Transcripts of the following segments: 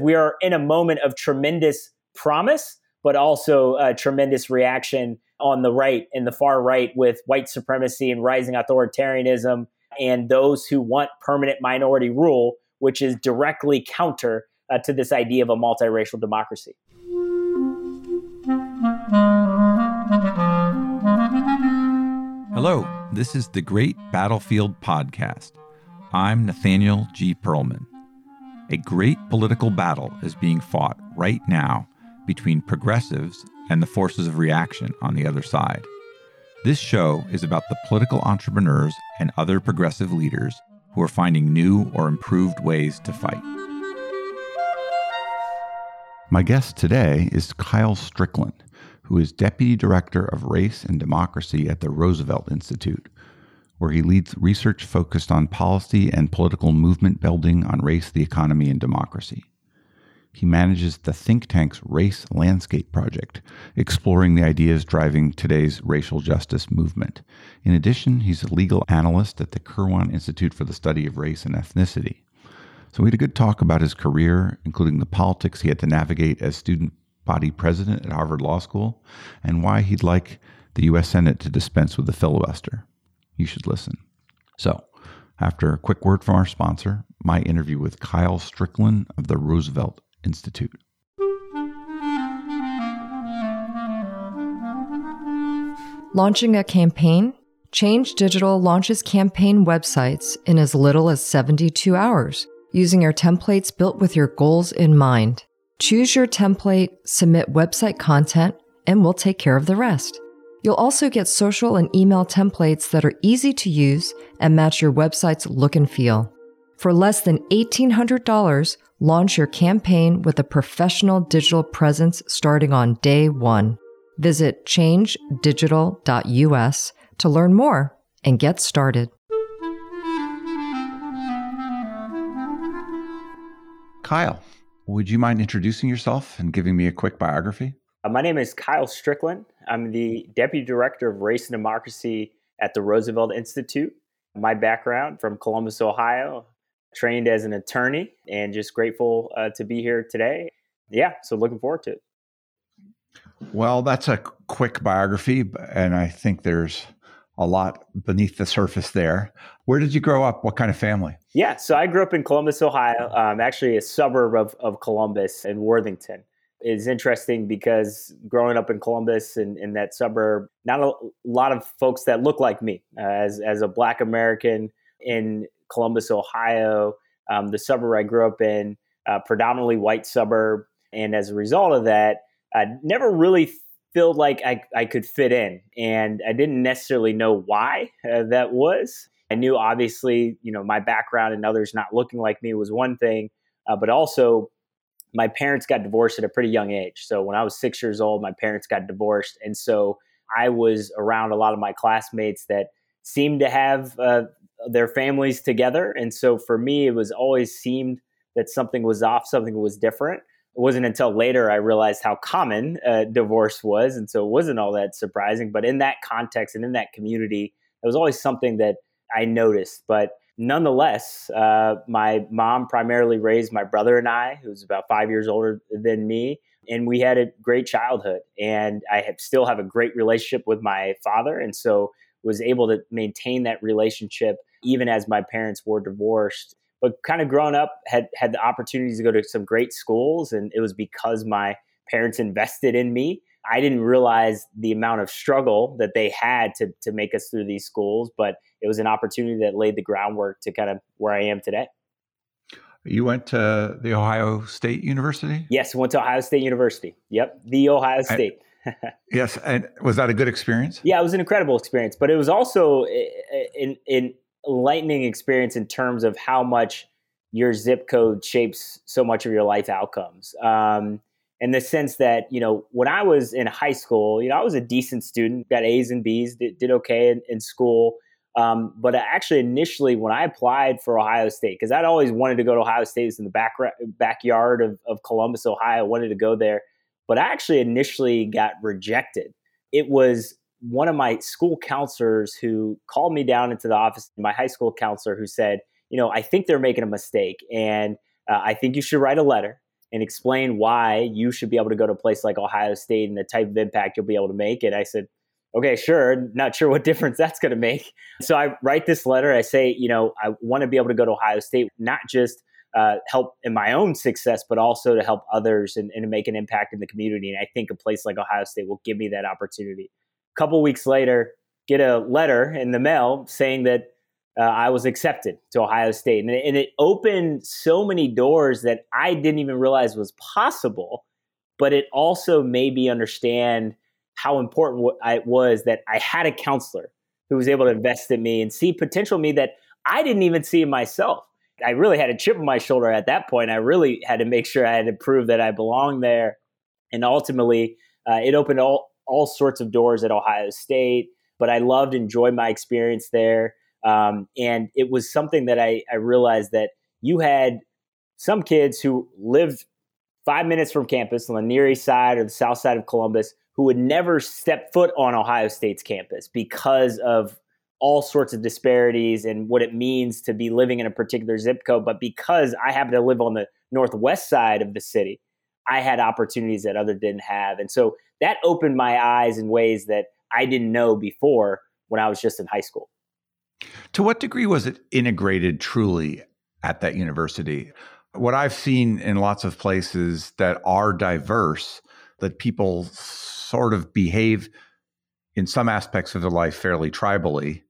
We are in a moment of tremendous promise, but also a tremendous reaction on the right and the far right with white supremacy and rising authoritarianism and those who want permanent minority rule, which is directly counter uh, to this idea of a multiracial democracy. Hello, this is the Great Battlefield Podcast. I'm Nathaniel G. Pearlman. A great political battle is being fought right now between progressives and the forces of reaction on the other side. This show is about the political entrepreneurs and other progressive leaders who are finding new or improved ways to fight. My guest today is Kyle Strickland, who is Deputy Director of Race and Democracy at the Roosevelt Institute, where he leads research focused on policy and political movement building on race, the economy, and democracy. He manages the think tank's Race Landscape Project, exploring the ideas driving today's racial justice movement. In addition, he's a legal analyst at the Kirwan Institute for the Study of Race and Ethnicity. So we had a good talk about his career, including the politics he had to navigate as student body president at Harvard Law School, and why he'd like the U.S. Senate to dispense with the filibuster. You should listen. So, after a quick word from our sponsor, my interview with Kyle Strickland of the Roosevelt Institute. Launching a campaign? Change Digital launches campaign websites in as little as 72 hours using your templates built with your goals in mind. Choose your template, submit website content, and we'll take care of the rest. You'll also get social and email templates that are easy to use and match your website's look and feel. For less than $1,800, launch your campaign with a professional digital presence starting on day one. Visit changedigital.us to learn more and get started. Kyle, would you mind introducing yourself and giving me a quick biography? Uh, my name is Kyle Strickland. I'm the Deputy Director of Race and Democracy at the Roosevelt Institute. My background from Columbus, Ohio, trained as an attorney, and just grateful uh, to be here today. Yeah, so looking forward to it. Well, that's a quick biography, and I think there's a lot beneath the surface there. Where did you grow up? What kind of family? Yeah, so I grew up in Columbus, Ohio, um, actually a suburb of, of Columbus in Worthington. It's interesting because growing up in Columbus and in that suburb, not a lot of folks that look like me uh, as, as a Black American in Columbus, Ohio, um, the suburb I grew up in, uh, predominantly white suburb. And as a result of that, I never really felt like I, I could fit in. And I didn't necessarily know why uh, that was. I knew obviously, you know, my background and others not looking like me was one thing, uh, but also my parents got divorced at a pretty young age. So when I was six years old, my parents got divorced. And so I was around a lot of my classmates that seemed to have uh, their families together. And so for me, it was always seemed that something was off, something was different. It wasn't until later I realized how common uh, divorce was. And so it wasn't all that surprising. But in that context and in that community, it was always something that I noticed. But nonetheless, uh, my mom primarily raised my brother and I, who's about five years older than me. And we had a great childhood. And I have, still have a great relationship with my father. And so was able to maintain that relationship even as my parents were divorced but kind of growing up had had the opportunities to go to some great schools and it was because my parents invested in me i didn't realize the amount of struggle that they had to to make us through these schools but it was an opportunity that laid the groundwork to kind of where i am today. You went to the ohio state university? Yes went to ohio state university. Yep the ohio state. Yes and was that a good experience? Yeah it was an incredible experience but it was also an, in enlightening experience in terms of how much your zip code shapes so much of your life outcomes. Um, in the sense that, you know, when I was in high school, you know, I was a decent student, got A's and B's, did, did okay in, in school. Um, but actually, initially, when I applied for Ohio State, because I'd always wanted to go to Ohio State, it's in the back backyard of, of Columbus, Ohio, wanted to go there. But I actually initially got rejected. It was one of my school counselors who called me down into the office, my high school counselor, who said, you know, I think they're making a mistake, and uh, I think you should write a letter and explain why you should be able to go to a place like Ohio State and the type of impact you'll be able to make. And I said, okay, sure. Not sure what difference that's going to make. So I write this letter. I say, you know, I want to be able to go to Ohio State, not just uh, help in my own success, but also to help others and, and make an impact in the community. And I think a place like Ohio State will give me that opportunity. A couple weeks later, get a letter in the mail saying that uh, I was accepted to Ohio State. And it, and it opened so many doors that I didn't even realize was possible. But it also made me understand how important it was that I had a counselor who was able to invest in me and see potential in me that I didn't even see in myself. I really had a chip on my shoulder at that point. I really had to make sure I had to prove that I belonged there. And ultimately, uh, it opened all, all sorts of doors at Ohio State. But I loved, enjoyed my experience there. Um, and it was something that I, I realized that you had some kids who lived five minutes from campus on the near east side or the south side of Columbus who would never step foot on Ohio State's campus because of all sorts of disparities and what it means to be living in a particular zip code. But because I happen to live on the northwest side of the city, I had opportunities that other didn't have. And so that opened my eyes in ways that I didn't know before when I was just in high school. To what degree was it integrated truly at that university? What I've seen in lots of places that are diverse, that people sort of behave in some aspects of their life fairly tribally.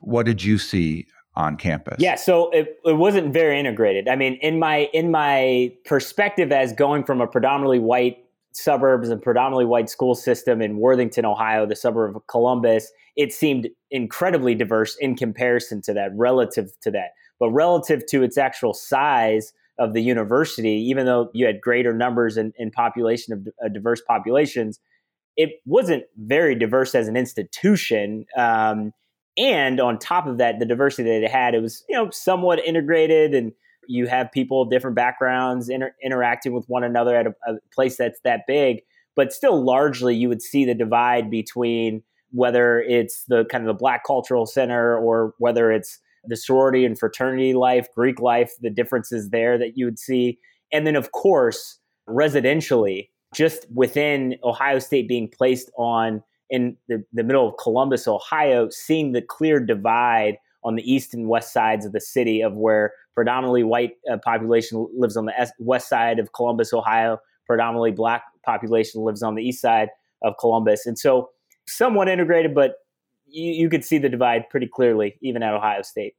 What did you see on campus? Yeah, so it, it wasn't very integrated. I mean, in my in my perspective as going from a predominantly white suburbs and predominantly white school system in Worthington, Ohio, the suburb of Columbus, it seemed incredibly diverse in comparison to that, relative to that. But relative to its actual size of the university, even though you had greater numbers in, in population of uh, diverse populations, it wasn't very diverse as an institution. Um, and on top of that, the diversity that it had, it was you know somewhat integrated, and you have people of different backgrounds inter- interacting with one another at a, a place that's that big. But still, largely, you would see the divide between whether it's the kind of the Black Cultural Center or whether it's the sorority and fraternity life, Greek life, the differences there that you would see. And then, of course, residentially, just within Ohio State being placed on in the, the middle of Columbus, Ohio, seeing the clear divide on the east and west sides of the city of where predominantly white uh, population lives on the west side of Columbus, Ohio, predominantly black population lives on the east side of Columbus. And so somewhat integrated, but you, you could see the divide pretty clearly, even at Ohio State.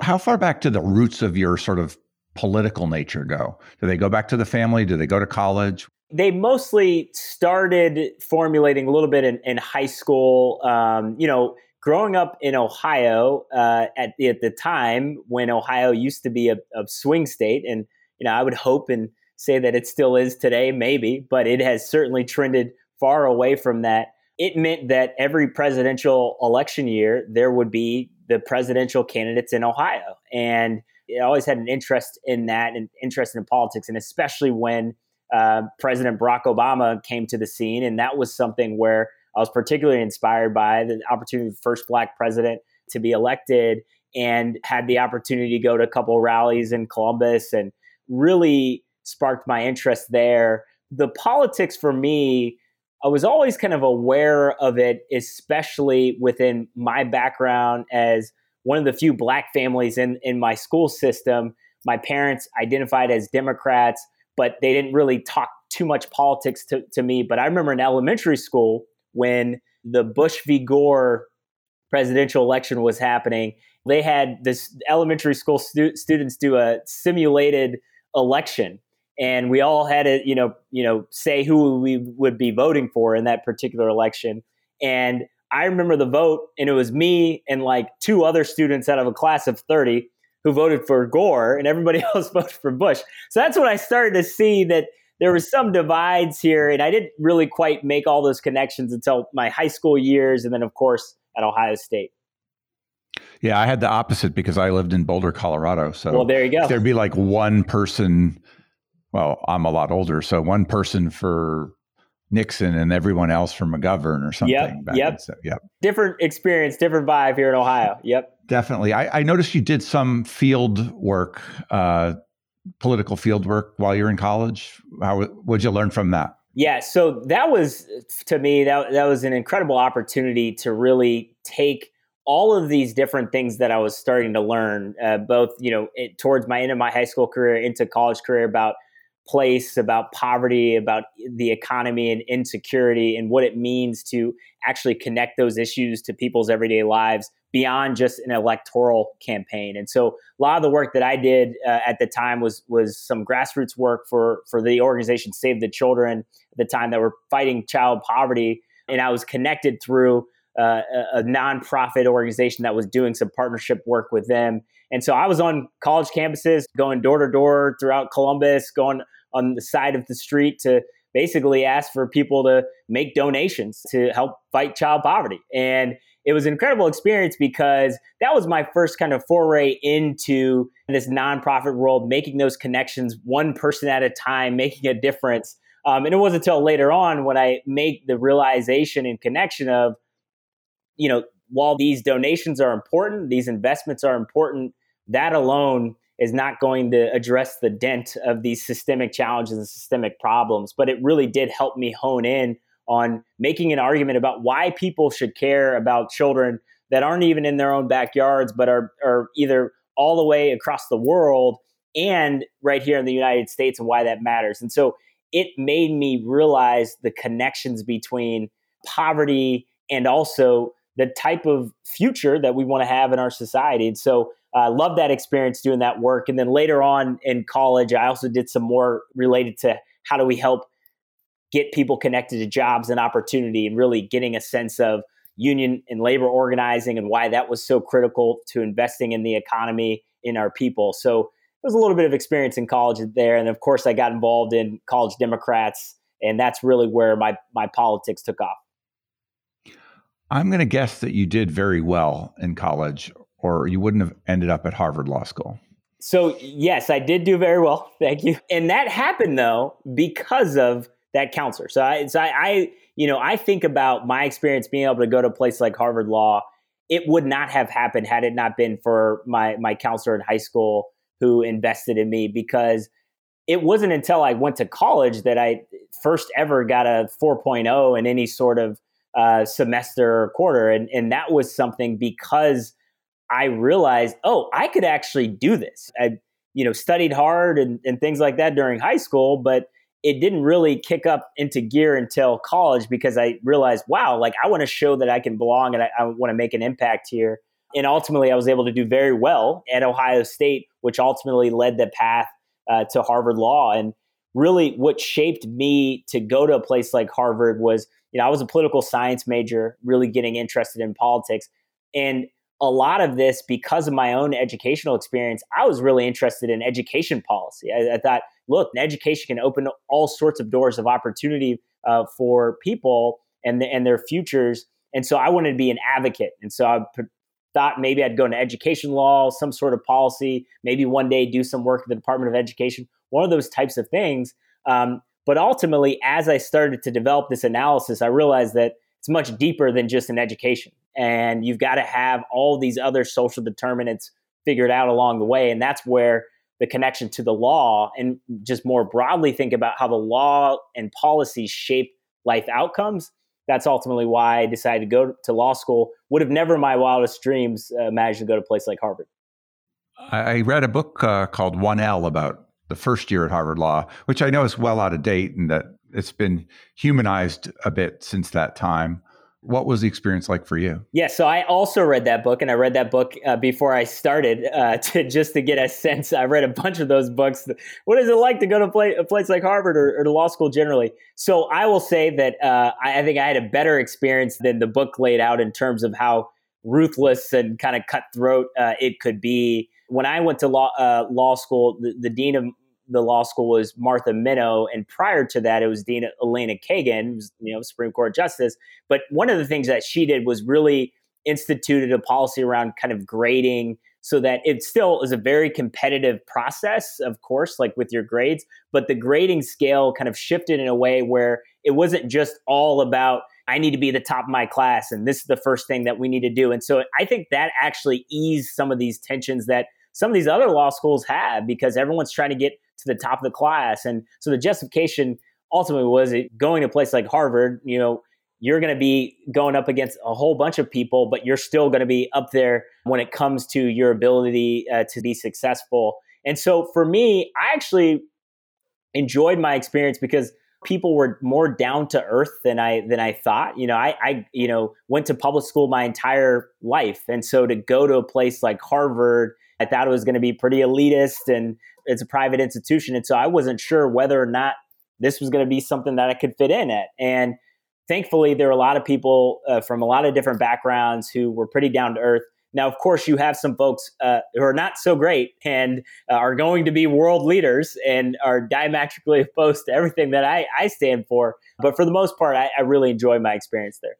How far back to the roots of your sort of political nature go? Do they go back to the family? Do they go to college? They mostly started formulating a little bit in, in high school. Um, you know, growing up in Ohio uh, at, the, at the time when Ohio used to be a, a swing state, and you know, I would hope and say that it still is today, maybe, but it has certainly trended far away from that. It meant that every presidential election year, there would be the presidential candidates in Ohio. And I always had an interest in that and interest in politics, and especially when uh, President Barack Obama came to the scene. And that was something where I was particularly inspired by the opportunity of the first black president to be elected and had the opportunity to go to a couple rallies in Columbus and really sparked my interest there. The politics for me I was always kind of aware of it, especially within my background as one of the few black families in, in my school system. My parents identified as Democrats, but they didn't really talk too much politics to, to me. But I remember in elementary school when the Bush v. Gore presidential election was happening, they had this elementary school stu- students do a simulated election. And we all had to you know you know say who we would be voting for in that particular election. And i remember the vote and it was me and like two other students out of a class of 30 who voted for gore and everybody else voted for bush. So that's when i started to see that there was some divides here and i didn't really quite make all those connections until my high school years and then of course at ohio state yeah i had the opposite because i lived in boulder colorado so well there you go there'd be like one person well, I'm a lot older, so one person for Nixon and everyone else for McGovern or something. Yep. Yep. So, yep. Different experience, different vibe here in Ohio. Yep. Definitely. I, I noticed you did some field work uh, political fieldwork while you're in college? How would you learn from that? Yeah, so that was to me that that was an incredible opportunity to really take all of these different things that I was starting to learn, uh, both you know it, towards my end of my high school career into college career about place, about poverty, about the economy and insecurity, and what it means to actually connect those issues to people's everyday lives beyond just an electoral campaign. And so, a lot of the work that I did uh, at the time was was some grassroots work for for the organization Save the Children at the time that were fighting child poverty, and I was connected through. Uh, a, a nonprofit organization that was doing some partnership work with them. And so I was on college campuses, going door to door throughout Columbus, going on the side of the street to basically ask for people to make donations to help fight child poverty. And it was an incredible experience because that was my first kind of foray into this nonprofit world, making those connections one person at a time, making a difference. Um, and it wasn't until later on when I make the realization and connection of, you know, while these donations are important, these investments are important, that alone is not going to address the dent of these systemic challenges and systemic problems. But it really did help me hone in on making an argument about why people should care about children that aren't even in their own backyards, but are, are either all the way across the world and right here in the United States and why that matters. And so it made me realize the connections between poverty and also the type of future that we want to have in our society. And so I love that experience doing that work. And then later on in college, I also did some more related to how do we help get people connected to jobs and opportunity and really getting a sense of union and labor organizing and why that was so critical to investing in the economy in our people. So it was a little bit of experience in college there. And of course, I got involved in college Democrats, and that's really where my, my politics took off. I'm going to guess that you did very well in college, or you wouldn't have ended up at Harvard Law School. So, yes, I did do very well. Thank you. And that happened, though, because of that counselor. So, I, so I, I, you know, I think about my experience being able to go to a place like Harvard Law. It would not have happened had it not been for my my counselor in high school who invested in me because it wasn't until I went to college that I first ever got a 4.0 in any sort of uh, semester or quarter. And, and that was something because I realized, oh, I could actually do this. I, you know, studied hard and, and things like that during high school, but it didn't really kick up into gear until college because I realized, wow, like I want to show that I can belong and I, I want to make an impact here. And ultimately, I was able to do very well at Ohio State, which ultimately led the path uh, to Harvard Law. And really, what shaped me to go to a place like Harvard was, you know, I was a political science major, really getting interested in politics. And a lot of this because of my own educational experience i was really interested in education policy. I, I thought look education can open all sorts of doors of opportunity uh, for people and, the, and their futures. And so i wanted to be an advocate. And so i thought maybe i'd go into education law some sort of policy maybe one day do some work at the department of education one of those types of things. Um, but ultimately as i started to develop this analysis i realized that it's much deeper than just an education and you've got to have all these other social determinants figured out along the way and that's where the connection to the law and just more broadly think about how the law and policies shape life outcomes. That's ultimately why i decided to go to law school. Would have never in my wildest dreams uh, imagined to go to a place like harvard. I read a book uh, called 1l about the first year at harvard law which i know is well out of date and that it's been humanized a bit since that time what was the experience like for you? Yeah, so I also read that book, and I read that book uh, before I started uh, to just to get a sense. I read a bunch of those books. What is it like to go to play, a place like Harvard or, or to law school generally? So I will say that uh, I, I, think I had a better experience than the book laid out in terms of how ruthless and kind of cutthroat uh, it could be. When I went to law uh, law school, the, the dean of the law school was Martha Minow, and prior to that, it was Dean Elena Kagan, was, you know, Supreme Court justice. But one of the things that she did was really instituted a policy around kind of grading so that it still is a very competitive process, of course, like with your grades, but the grading scale kind of shifted in a way where it wasn't just all about I need to be the top of my class and this is the first thing that we need to do. And so I think that actually eased some of these tensions that some of these other law schools have because everyone's trying to get to the top of the class. And so the justification ultimately was it going to a place like Harvard, you know, you're going to be going up against a whole bunch of people, but you're still going to be up there when it comes to your ability uh, to be successful. And so for me, I actually enjoyed my experience because people were more down to earth than I than I thought. You know, I, I you know went to public school my entire life, and so to go to a place like Harvard, I thought it was going to be pretty elitist and it's a private institution, and so I wasn't sure whether or not this was going to be something that I could fit in at. And thankfully, there were a lot of people uh, from a lot of different backgrounds who were pretty down to earth. Now, of course, you have some folks uh, who are not so great and uh, are going to be world leaders and are diametrically opposed to everything that I, I stand for. But for the most part, I, I really enjoyed my experience there.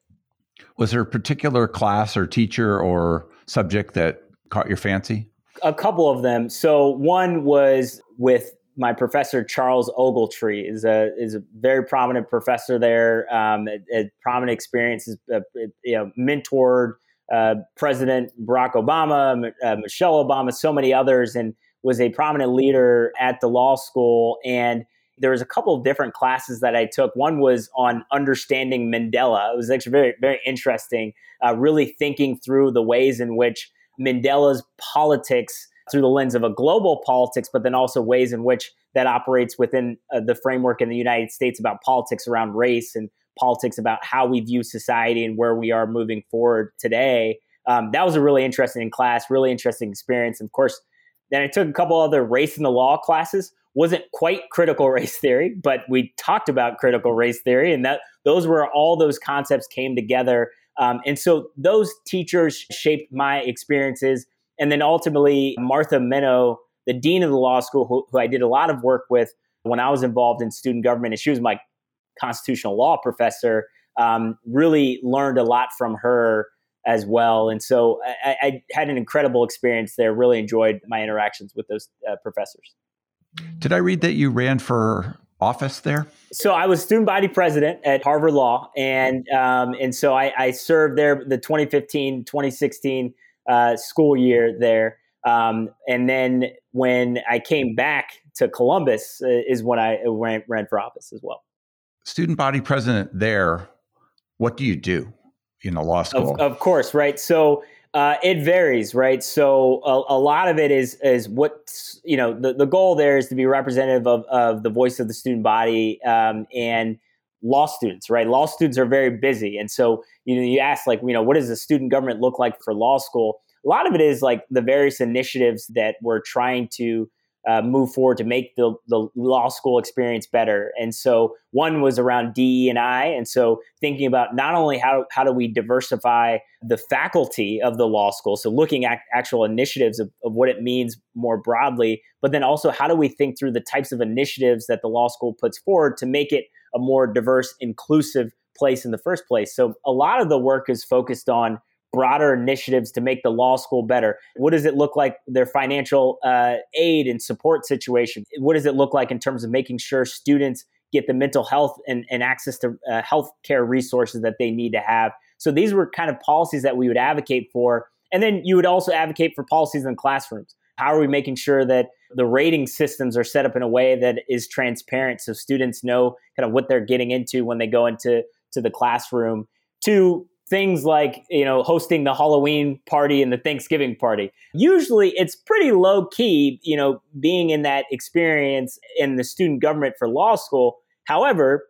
Was there a particular class or teacher or subject that caught your fancy? A couple of them. So one was with my professor Charles Ogletree is a is a very prominent professor there. Um, a, a prominent experience, uh, you know, mentored uh, President Barack Obama, uh, Michelle Obama, so many others, and was a prominent leader at the law school. And there was a couple of different classes that I took. One was on understanding Mandela. It was actually very very interesting. Uh, really thinking through the ways in which Mandela's politics through the lens of a global politics, but then also ways in which that operates within uh, the framework in the United States about politics around race and politics about how we view society and where we are moving forward today. Um, that was a really interesting class, really interesting experience. Of course, then I took a couple other race in the law classes. Wasn't quite critical race theory, but we talked about critical race theory, and that those were all those concepts came together. Um, and so those teachers shaped my experiences and then ultimately, Martha Minow, the dean of the law school, who, who I did a lot of work with when I was involved in student government, and she was my constitutional law professor, um, really learned a lot from her as well. And so I, I, had an incredible experience there, really enjoyed my interactions with those uh, professors. Did I read that you ran for office there? So I was student body president at Harvard Law, and um, and so I, I, served there the 2015 2016 uh, school year there. Um, and then when I came back to Columbus, uh, is when I ran, ran for office as well. Student body president there. What do you do in a law school? Of, of course, right. So uh, it varies, right? So a, a, lot of it is is what you know. The, the goal there is to be representative of, of the voice of the student body um, and law students, right? Law students are very busy, and so you know you ask like you know what does the student government look like for law school? A lot of it is like the various initiatives that we're trying to uh, move forward to make the, the law school experience better. And so one was around DE and I, and so thinking about not only how how do we diversify the faculty of the law school, so looking at actual initiatives of, of what it means more broadly, but then also how do we think through the types of initiatives that the law school puts forward to make it a more diverse, inclusive place in the first place. So a lot of the work is focused on broader initiatives to make the law school better? What does it look like their financial uh, aid and support situation? What does it look like in terms of making sure students get the mental health and, and access to uh, health care resources that they need to have? So these were kind of policies that we would advocate for. And then you would also advocate for policies in classrooms. How are we making sure that the rating systems are set up in a way that is transparent so students know kind of what they're getting into when they go into to the classroom? To things like you know hosting the halloween party and the thanksgiving party. Usually it's pretty low key you know being in that experience in the student government for law school. However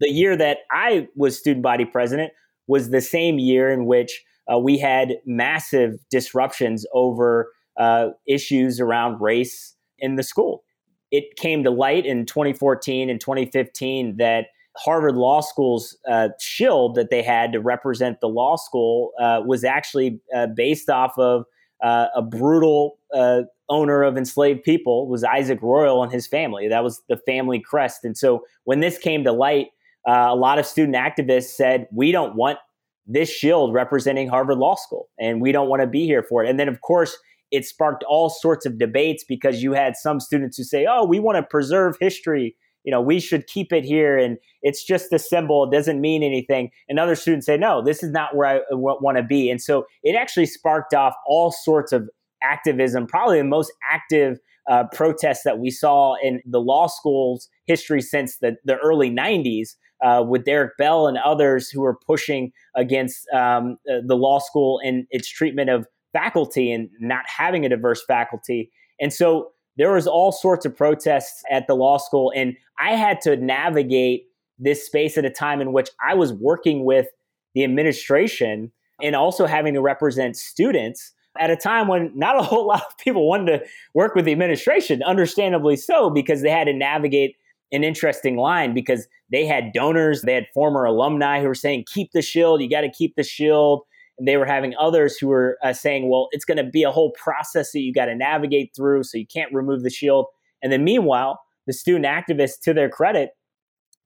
the year that i was student body president was the same year in which uh, we had massive disruptions over uh, issues around race in the school. It came to light in 2014 and 2015 that Harvard Law School's uh, shield that they had to represent the law school uh, was actually uh, based off of uh, a brutal uh, owner of enslaved people was Isaac Royall and his family. That was the family crest. And so when this came to light, uh, a lot of student activists said, "We don't want this shield representing Harvard Law School, and we don't want to be here for it." And then, of course. It sparked all sorts of debates because you had some students who say, "Oh, we want to preserve history you know, we should keep it here and it's just a symbol. It doesn't mean anything. And other students say, no, this is not where I want to be. And so it actually sparked off all sorts of activism, probably the most active uh, protests that we saw in the law school's history since the, the early 90s. Uh, with Derek Bell and others who were pushing against um, uh, the law school and its treatment of faculty and not having a diverse faculty. And so there was all sorts of protests at the law school, and I had to navigate this space at a time in which I was working with the administration and also having to represent students at a time when not a whole lot of people wanted to work with the administration, understandably so, because they had to navigate an interesting line because they had donors, they had former alumni who were saying, keep the shield, you got to keep the shield. And they were having others who were uh, saying, well, it's going to be a whole process that you got to navigate through, so you can't remove the shield. And then meanwhile, the student activists, to their credit,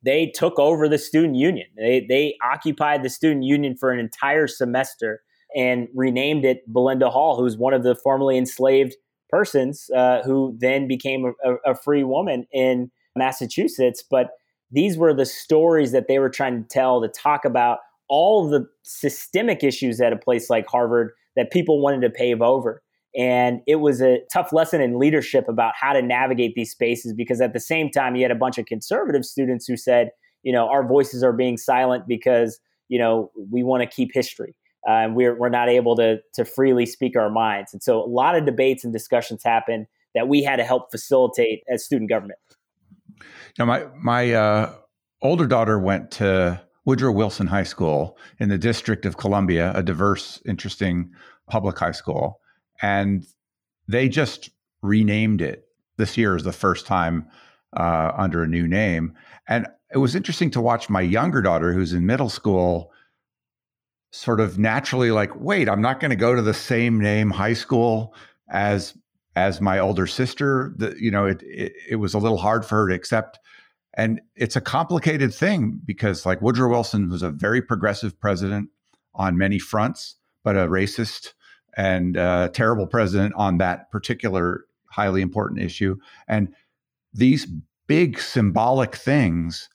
they took over the student union. They, they occupied the student union for an entire semester and renamed it Belinda Hall, who's one of the formerly enslaved persons uh, who then became a, a, free woman in Massachusetts. But these were the stories that they were trying to tell to talk about all the systemic issues at a place like Harvard that people wanted to pave over. And it was a tough lesson in leadership about how to navigate these spaces because at the same time, you had a bunch of conservative students who said, you know, our voices are being silent because, you know, we want to keep history. Uh, and we're, we're not able to, to freely speak our minds. And so a lot of debates and discussions happen that we had to help facilitate as student government. Now, my, my uh, older daughter went to Woodrow Wilson High School in the District of Columbia, a diverse, interesting public high school and they just renamed it. This year is the first time uh, under a new name, and it was interesting to watch my younger daughter, who's in middle school, sort of naturally like, wait, I'm not going to go to the same name high school as as my older sister. The, you know, it, it it was a little hard for her to accept. And it's a complicated thing because, like, Woodrow Wilson was a very progressive president on many fronts, but a racist and uh, terrible president on that particular highly important issue. And these big symbolic things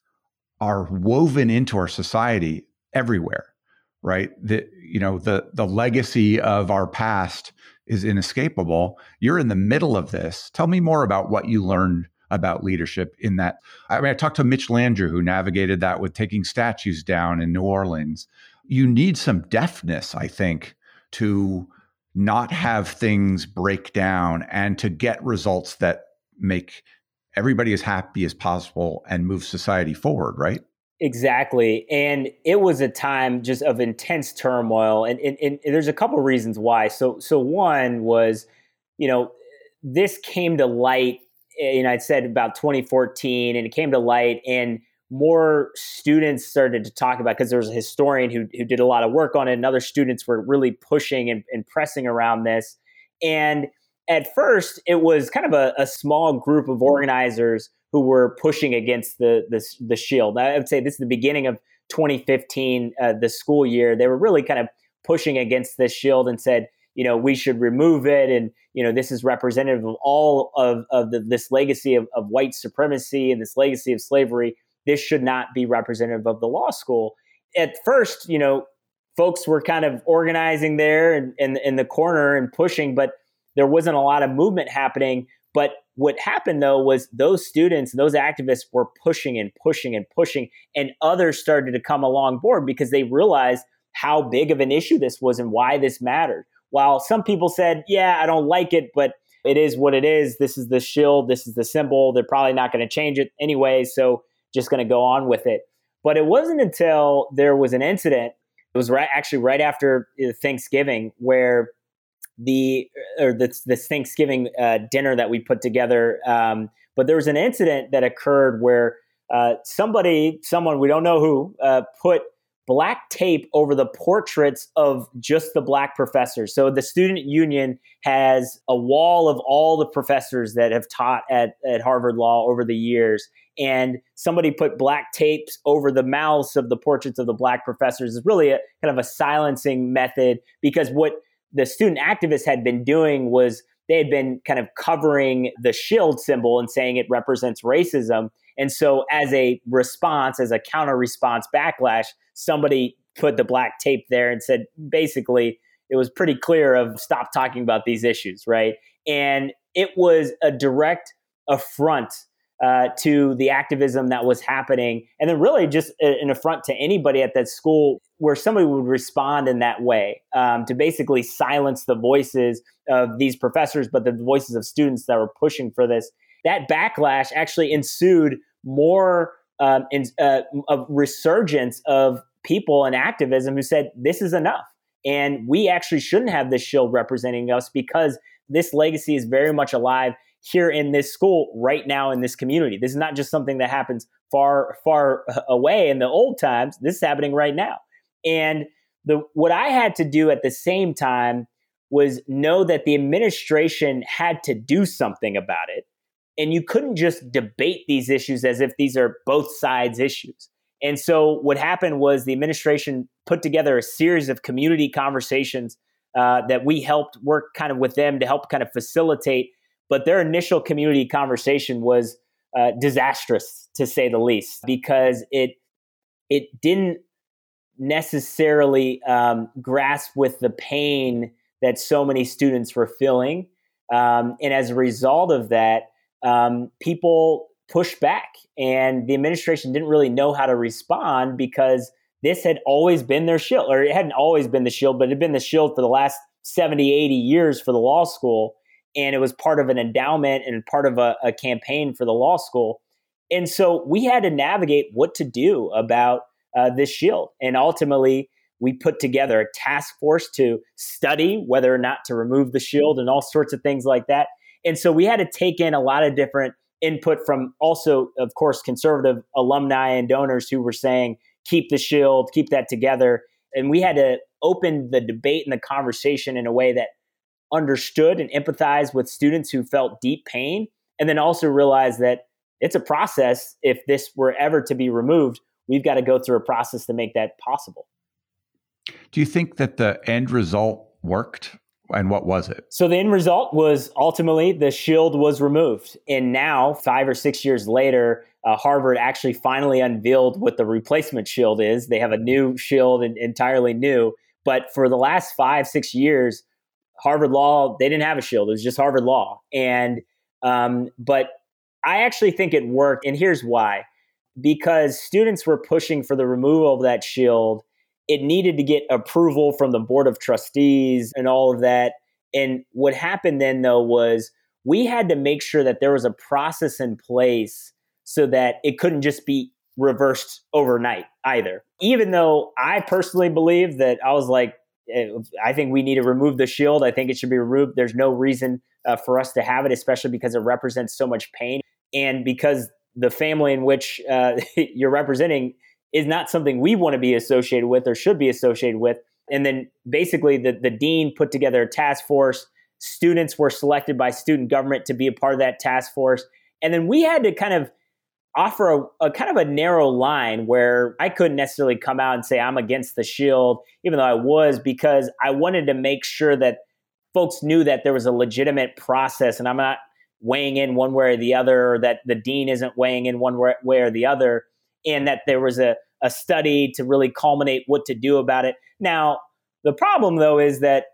are woven into our society everywhere, right? The you know the the legacy of our past is inescapable. You're in the middle of this. Tell me more about what you learned about leadership in that. I mean, I talked to Mitch Landrieu, who navigated that with taking statues down in New Orleans. You need some deafness, I think, to not have things break down and to get results that make everybody as happy as possible and move society forward, right? Exactly. And it was a time just of intense turmoil. And, and, and there's a couple reasons why. So, so one was, you know, this came to light, and I'd said about 2014, and it came to light. And more students started to talk about because there was a historian who, who did a lot of work on it and other students were really pushing and, and pressing around this and at first it was kind of a, a, small group of organizers who were pushing against the, the, the shield i would say this is the beginning of 2015 uh, the school year they were really kind of pushing against this shield and said you know we should remove it and you know this is representative of all of, of the, this legacy of, of white supremacy and this legacy of slavery this should not be representative of the law school. At first, you know, folks were kind of organizing there and in, in, the corner and pushing, but there wasn't a lot of movement happening. But what happened though was those students, and those activists were pushing and pushing and pushing, and others started to come along board because they realized how big of an issue this was and why this mattered. While some people said, Yeah, I don't like it, but it is what it is. This is the shield, this is the symbol. They're probably not going to change it anyway. So just going to go on with it. But it wasn't until there was an incident. It was right, actually right after uh, Thanksgiving where the or this, this Thanksgiving uh, dinner that we put together. Um, but there was an incident that occurred where uh, somebody, someone we don't know who, uh, put black tape over the portraits of just the black professors. So the student union has a wall of all the professors that have taught at, at Harvard Law over the years. And somebody put black tapes over the mouths of the portraits of the black professors is really a kind of a silencing method because what the student activists had been doing was they had been kind of covering the shield symbol and saying it represents racism. And so, as a response, as a counter response backlash, somebody put the black tape there and said, basically, it was pretty clear of stop talking about these issues, right? And it was a direct affront uh, to the activism that was happening, and then really just an affront to anybody at that school where somebody would respond in that way um, to basically silence the voices of these professors, but the voices of students that were pushing for this. That backlash actually ensued more um, in, uh, a resurgence of people and activism who said this is enough, and we actually shouldn't have this shield representing us because this legacy is very much alive here in this school right now in this community. This is not just something that happens far, far away in the old times. This is happening right now. And the what I had to do at the same time was know that the administration had to do something about it. And you couldn't just debate these issues as if these are both sides' issues. And so what happened was the administration put together a series of community conversations uh, that we helped work kind of with them to help kind of facilitate but their initial community conversation was uh, disastrous, to say the least, because it it didn't necessarily um, grasp with the pain that so many students were feeling, um, and as a result of that, um, people pushed back, and the administration didn't really know how to respond because this had always been their shield, or it hadn't always been the shield, but it had been the shield for the last 70, 80 years for the law school and it was part of an endowment and part of a, a campaign for the law school. And so we had to navigate what to do about uh, this shield. And ultimately, we put together a task force to study whether or not to remove the shield and all sorts of things like that. And so we had to take in a lot of different input from also, of course, conservative alumni and donors who were saying, keep the shield, keep that together. And we had to open the debate and the conversation in a way that understood and empathized with students who felt deep pain, and then also realized that it's a process. If this were ever to be removed, we've got to go through a process to make that possible. Do you think that the end result worked? And what was it? So the end result was ultimately the shield was removed. And now, five or six years later, uh, Harvard actually finally unveiled what the replacement shield is. They have a new shield and entirely new. But for the last five, six years, Harvard Law, they didn't have a shield. It was just Harvard Law. And, um, but I actually think it worked. And here's why because students were pushing for the removal of that shield. It needed to get approval from the board of trustees and all of that. And what happened then, though, was we had to make sure that there was a process in place so that it couldn't just be reversed overnight either. Even though I personally believe that I was like, I think we need to remove the shield. I think it should be removed. There's no reason uh, for us to have it, especially because it represents so much pain and because the family in which uh, you're representing is not something we want to be associated with or should be associated with. And then basically, the, the dean put together a task force. Students were selected by student government to be a part of that task force. And then we had to kind of offer a, a, kind of a narrow line where I couldn't necessarily come out and say I'm against the shield, even though I was, because I wanted to make sure that folks knew that there was a legitimate process and I'm not weighing in one way or the other, or that the dean isn't weighing in one way or the other, and that there was a, a study to really culminate what to do about it. Now, the problem though is that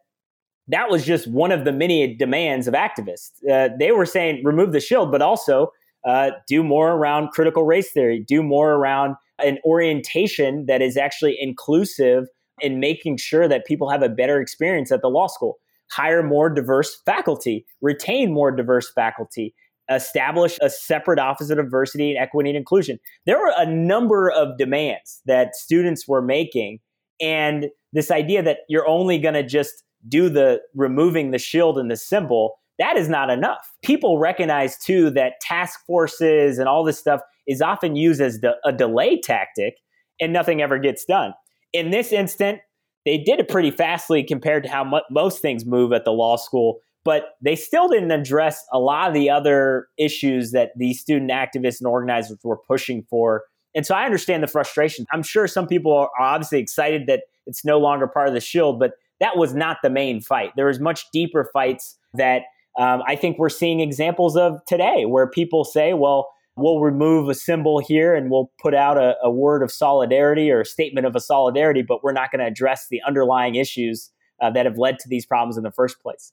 that was just one of the many demands of activists. Uh, they were saying remove the shield, but also uh, do more around critical race theory, do more around an orientation that is actually inclusive in making sure that people have a better experience at the law school. Hire more diverse faculty, retain more diverse faculty, establish a separate office of diversity and equity and inclusion. There were a number of demands that students were making. And this idea that you're only going to just do the removing the shield and the symbol that is not enough. People recognize too that task forces and all this stuff is often used as de- a delay tactic and nothing ever gets done. In this instant, they did it pretty fastly compared to how most things move at the law school, but they still didn't address a lot of the other issues that these student activists and organizers were pushing for. And so I understand the frustration. I'm sure some people are obviously excited that it's no longer part of the shield, but that was not the main fight. There was much deeper fights that um, I think we're seeing examples of today where people say, well, we'll remove a symbol here and we'll put out a, a word of solidarity or a statement of a solidarity, but we're not going to address the underlying issues uh, that have led to these problems in the first place.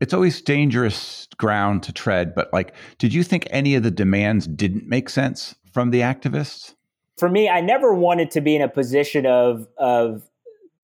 It's always dangerous ground to tread, but like, did you think any of the demands didn't make sense from the activists? For me, I never wanted to be in a position of of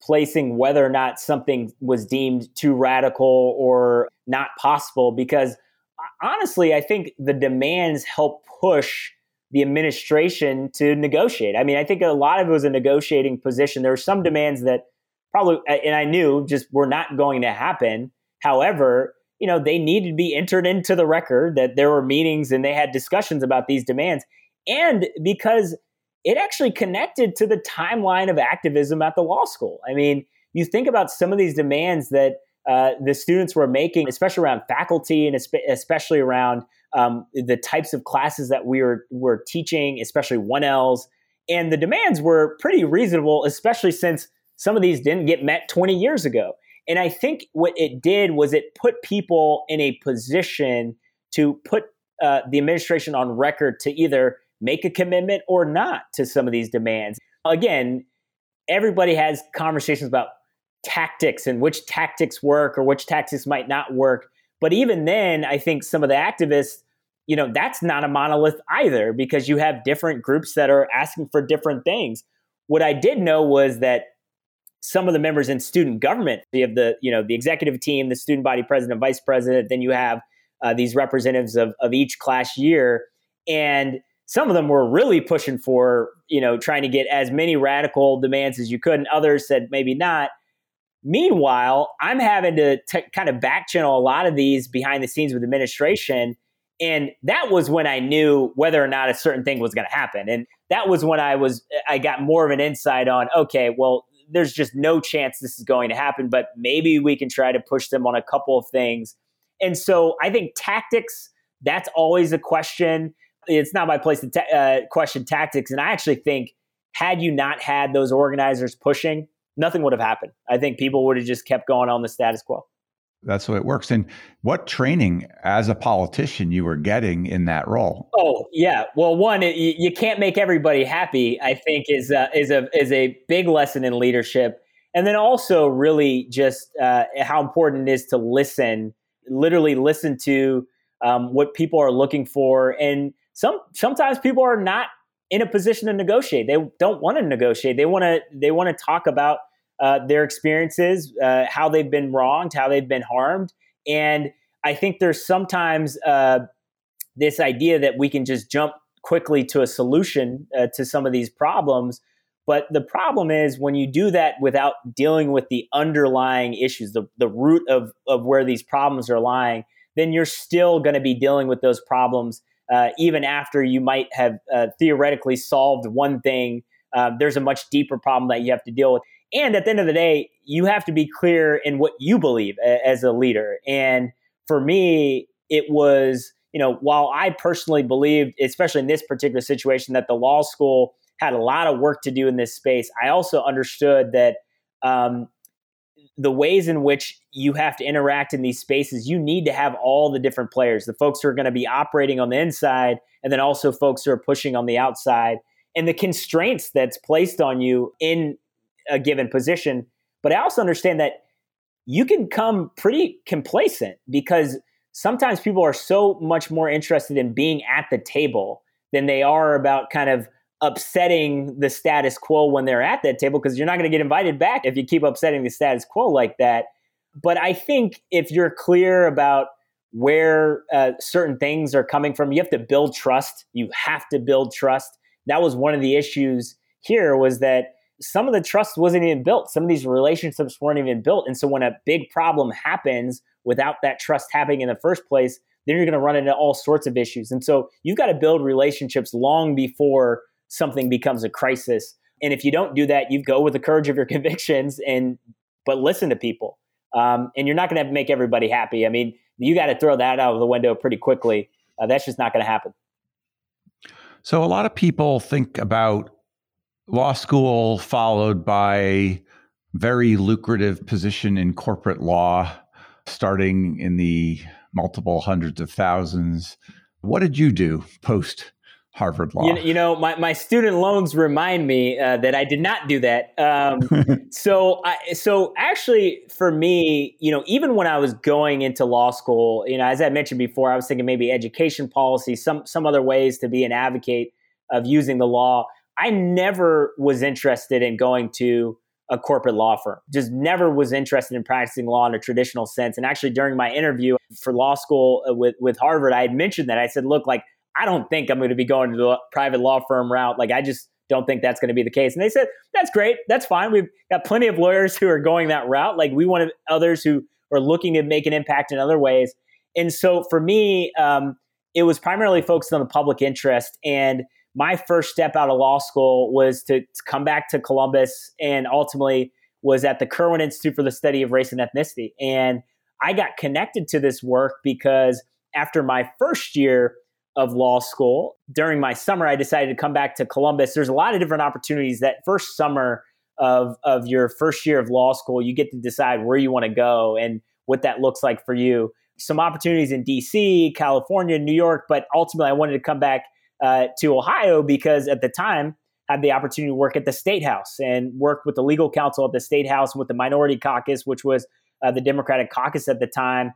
placing whether or not something was deemed too radical or not possible because uh, honestly, I think the demands help push the administration to negotiate. I mean, I think a lot of it was a negotiating position. There were some demands that probably, uh, and I knew just were not going to happen. However, you know, they needed to be entered into the record that there were meetings and they had discussions about these demands. And because it actually connected to the timeline of activism at the law school. I mean, you think about some of these demands that uh, the students were making, especially around faculty and especially around um, the types of classes that we were, were teaching, especially 1Ls. And the demands were pretty reasonable, especially since some of these didn't get met 20 years ago. And I think what it did was it put people in a position to put uh, the administration on record to either make a commitment or not to some of these demands. Again, everybody has conversations about tactics and which tactics work or which tactics might not work. But even then, I think some of the activists, you know, that's not a monolith either because you have different groups that are asking for different things. What I did know was that some of the members in student government, you have the, you know, the executive team, the student body president, vice president, then you have uh, these representatives of, of each class year. And some of them were really pushing for, you know, trying to get as many radical demands as you could, and others said maybe not. Meanwhile, I'm having to t- kind of back channel a lot of these behind the scenes with administration. And that was when I knew whether or not a certain thing was going to happen. And that was when I was, I got more of an insight on, okay, well, there's just no chance this is going to happen, but maybe we can try to push them on a couple of things. And so I think tactics, that's always a question. It's not my place to ta- uh, question tactics. And I actually think, had you not had those organizers pushing, nothing would have happened. I think people would have just kept going on the status quo. That's the way it works. And what training as a politician you were getting in that role? Oh yeah, well, one it, you can't make everybody happy. I think is uh, is a is a big lesson in leadership, and then also really just uh, how important it is to listen, literally listen to um, what people are looking for, and some sometimes people are not in a position to negotiate. They don't want to negotiate. They want to they want to talk about uh, their experiences, uh, how they've been wronged, how they've been harmed, and I think there's sometimes uh, this idea that we can just jump quickly to a solution uh, to some of these problems. But the problem is when you do that without dealing with the underlying issues, the, the root of, of where these problems are lying, then you're still going to be dealing with those problems uh, even after you might have uh, theoretically solved one thing, uh, there's a much deeper problem that you have to deal with. And at the end of the day, you have to be clear in what you believe as a leader. And for me, it was, you know, while I personally believed, especially in this particular situation, that the law school had a lot of work to do in this space, I also understood that um, the ways in which you have to interact in these spaces, you need to have all the different players, the folks who are going to be operating on the inside, and then also folks who are pushing on the outside, and the constraints that's placed on you in a given position. But I also understand that you can come pretty complacent because sometimes people are so much more interested in being at the table than they are about kind of upsetting the status quo when they're at that table because you're not going to get invited back if you keep upsetting the status quo like that. But I think if you're clear about where uh, certain things are coming from, you have to build trust. You have to build trust. That was one of the issues here was that some of the trust wasn't even built. Some of these relationships weren't even built. And so when a big problem happens without that trust happening in the first place, then you're going to run into all sorts of issues. And so you've got to build relationships long before something becomes a crisis. And if you don't do that, you go with the courage of your convictions and but listen to people. Um, and you're not going to make everybody happy. I mean, you got to throw that out of the window pretty quickly. Uh, that's just not going to happen. So a lot of people think about law school followed by very lucrative position in corporate law starting in the multiple hundreds of thousands. What did you do post Harvard Law. You, you, know, my, my student loans remind me uh, that I did not do that. Um, so, I, so actually, for me, you know, even when I was going into law school, you know, as I mentioned before, I was thinking maybe education policy, some some other ways to be an advocate of using the law. I never was interested in going to a corporate law firm. Just never was interested in practicing law in a traditional sense. And actually, during my interview for law school uh, with with Harvard, I had mentioned that I said, "Look, like." I don't think I'm going to be going to the private law firm route. Like, I just don't think that's going to be the case. And they said, that's great. That's fine. We've got plenty of lawyers who are going that route. Like, we want others who are looking to make an impact in other ways. And so for me, um, it was primarily focused on the public interest. And my first step out of law school was to, to come back to Columbus and ultimately was at the Kirwan Institute for the Study of Race and Ethnicity. And I got connected to this work because after my first year, of law school. During my summer, I decided to come back to Columbus. There's a lot of different opportunities that first summer of, of your first year of law school, you get to decide where you want to go and what that looks like for you. Some opportunities in DC, California, New York, but ultimately I wanted to come back uh, to Ohio because at the time had the opportunity to work at the State House and work with the legal counsel at the State House with the Minority Caucus, which was uh, the Democratic caucus at the time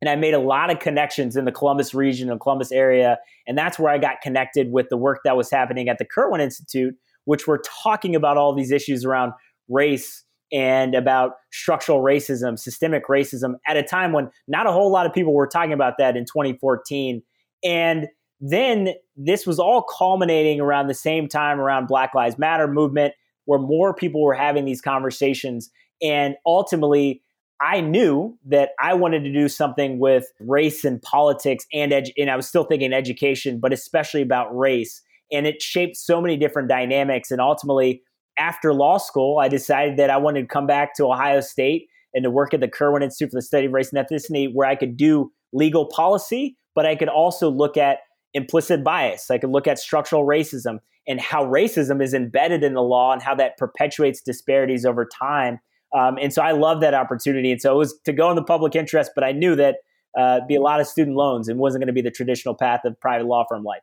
and I made a lot of connections in the Columbus region and Columbus area. And that's where I got connected with the work that was happening at the Kirwan Institute, which were talking about all these issues around race and about structural racism, systemic racism at a time when not a whole lot of people were talking about that in 2014. And then this was all culminating around the same time around Black Lives Matter movement, where more people were having these conversations. And ultimately, I knew that I wanted to do something with race and politics and edu- and I was still thinking education, but especially about race. And it shaped so many different dynamics. And ultimately, after law school, I decided that I wanted to come back to Ohio State and to work at the Kirwan Institute for the Study of Race and Ethnicity, where I could do legal policy, but I could also look at implicit bias. I could look at structural racism and how racism is embedded in the law and how that perpetuates disparities over time um, and so I love that opportunity. And so it was to go in the public interest, but I knew that uh, be a lot of student loans and wasn't going to be the traditional path of private law firm life.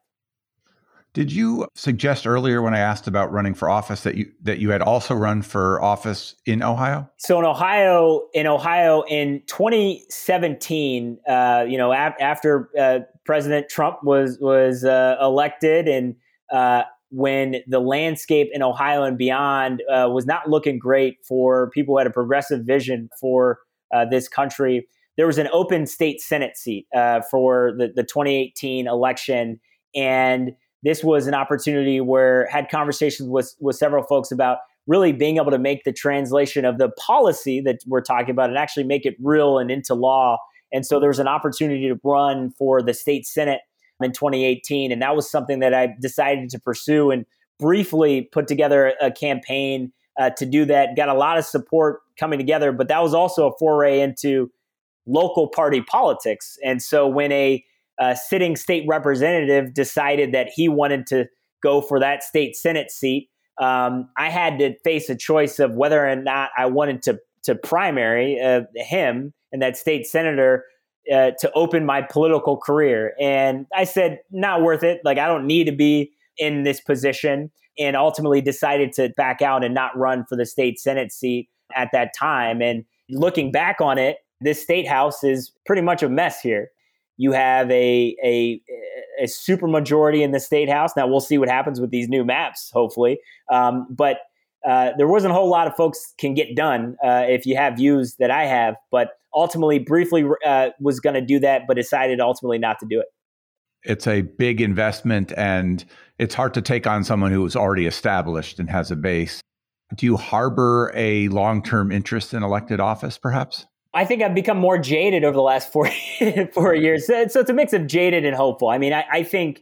Did you suggest earlier when I asked about running for office that you that you had also run for office in Ohio? So in Ohio, in Ohio, in 2017, uh, you know, af- after uh, President Trump was was uh, elected, and uh, when the landscape in Ohio and beyond uh, was not looking great for people who had a progressive vision for uh, this country. There was an open state Senate seat uh, for the, the 2018 election. And this was an opportunity where had conversations with, with several folks about really being able to make the translation of the policy that we're talking about and actually make it real and into law. And so there was an opportunity to run for the state Senate in 2018. And that was something that I decided to pursue and briefly put together a campaign uh, to do that. Got a lot of support coming together, but that was also a foray into local party politics. And so when a uh, sitting state representative decided that he wanted to go for that state Senate seat, um, I had to face a choice of whether or not I wanted to to primary uh, him and that state senator uh, to open my political career. And I said, not worth it. Like, I don't need to be in this position. And ultimately decided to back out and not run for the state Senate seat at that time. And looking back on it, this state house is pretty much a mess here. You have a, a, a super majority in the state house. Now we'll see what happens with these new maps, hopefully. Um, but uh, there wasn't a whole lot of folks can get done uh, if you have views that I have. But ultimately briefly uh, was going to do that, but decided ultimately not to do it. It's a big investment and it's hard to take on someone who is already established and has a base. Do you harbor a long term interest in elected office, perhaps? I think I've become more jaded over the last four, four years. So, so it's a mix of jaded and hopeful. I mean, I, I think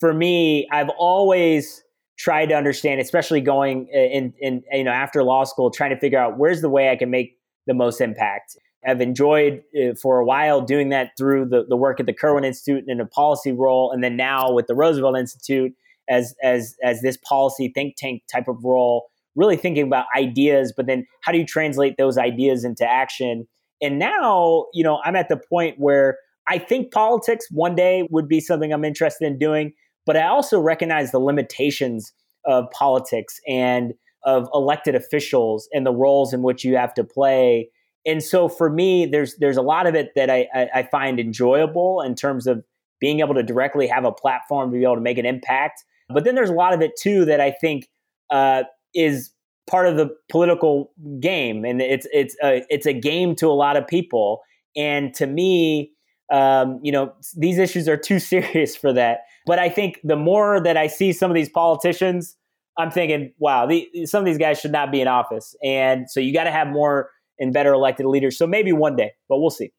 for me, I've always tried to understand, especially going in, in, you know, after law school, trying to figure out where's the way I can make the most impact. I've enjoyed uh, for a while doing that through the, the work at the Kirwan Institute in a policy role, and then now with the Roosevelt Institute as as as this policy think tank type of role, really thinking about ideas, but then how do you translate those ideas into action? And now, you know, I'm at the point where I think politics one day would be something I'm interested in doing, but I also recognize the limitations of politics and of elected officials and the roles in which you have to play. And so for me, there's there's a lot of it that I, I, I find enjoyable in terms of being able to directly have a platform to be able to make an impact. But then there's a lot of it too that I think uh, is part of the political game, and it's it's a it's a game to a lot of people. And to me, um, you know, these issues are too serious for that. But I think the more that I see some of these politicians, I'm thinking, wow, the, some of these guys should not be in office. And so you got to have more and better elected leaders. So maybe one day, but we'll see.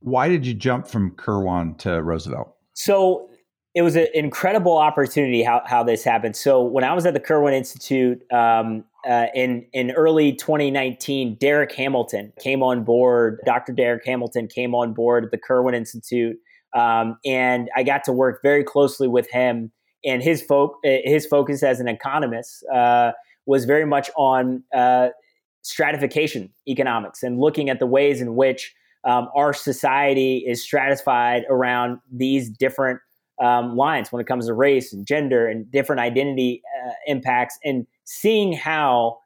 Why did you jump from Kirwan to Roosevelt? So it was an incredible opportunity how, how this happened. So when I was at the Kirwan Institute um, uh, in in early 2019, Darrick Hamilton came on board. Dr. Darrick Hamilton came on board at the Kirwan Institute, um, and I got to work very closely with him. And his fo- his focus as an economist uh, was very much on uh, stratification economics and looking at the ways in which um, our society is stratified around these different um, lines when it comes to race and gender and different identity uh, impacts, and seeing how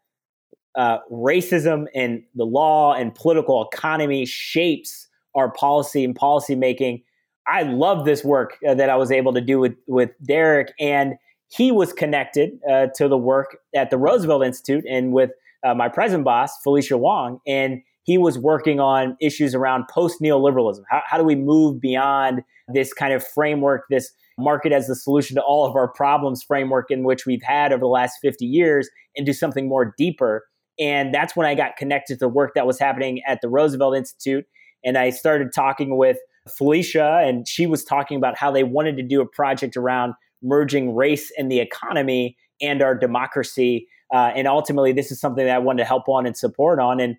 uh, racism and the law and political economy shapes our policy and policy making. I love this work uh, that I was able to do with with Darrick, and he was connected uh, to the work at the Roosevelt Institute and with uh, my present boss, Felicia Wong, and he was working on issues around post neoliberalism. How, how do we move beyond this kind of framework, this market as the solution to all of our problems framework in which we've had over the last 50 years into something more deeper. And that's when I got connected to the work that was happening at the Roosevelt Institute. And I started talking with Felicia, and she was talking about how they wanted to do a project around merging race and the economy and our democracy. Uh, and ultimately, this is something that I wanted to help on and support on. And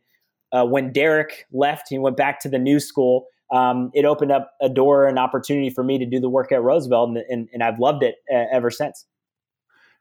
uh, when Darrick left, he went back to the new school um, it opened up a door, an opportunity for me to do the work at Roosevelt, and, and, and I've loved it uh, ever since.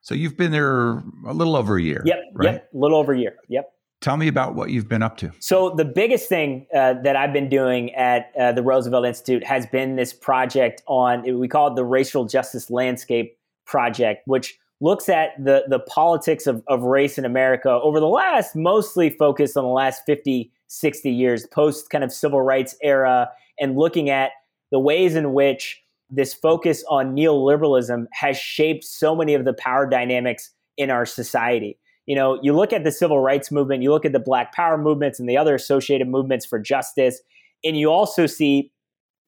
So you've been there a little over a year. Yep. Right? Yep. A little over a year. Yep. Tell me about what you've been up to. So the biggest thing uh, that I've been doing at uh, the Roosevelt Institute has been this project on we call it the Racial Justice Landscape Project, which looks at the the politics of, of race in America over the last mostly focused on the last 50, 60 years, post kind of civil rights era, and looking at the ways in which this focus on neoliberalism has shaped so many of the power dynamics in our society. You know, you look at the civil rights movement, you look at the black power movements and the other associated movements for justice, and you also see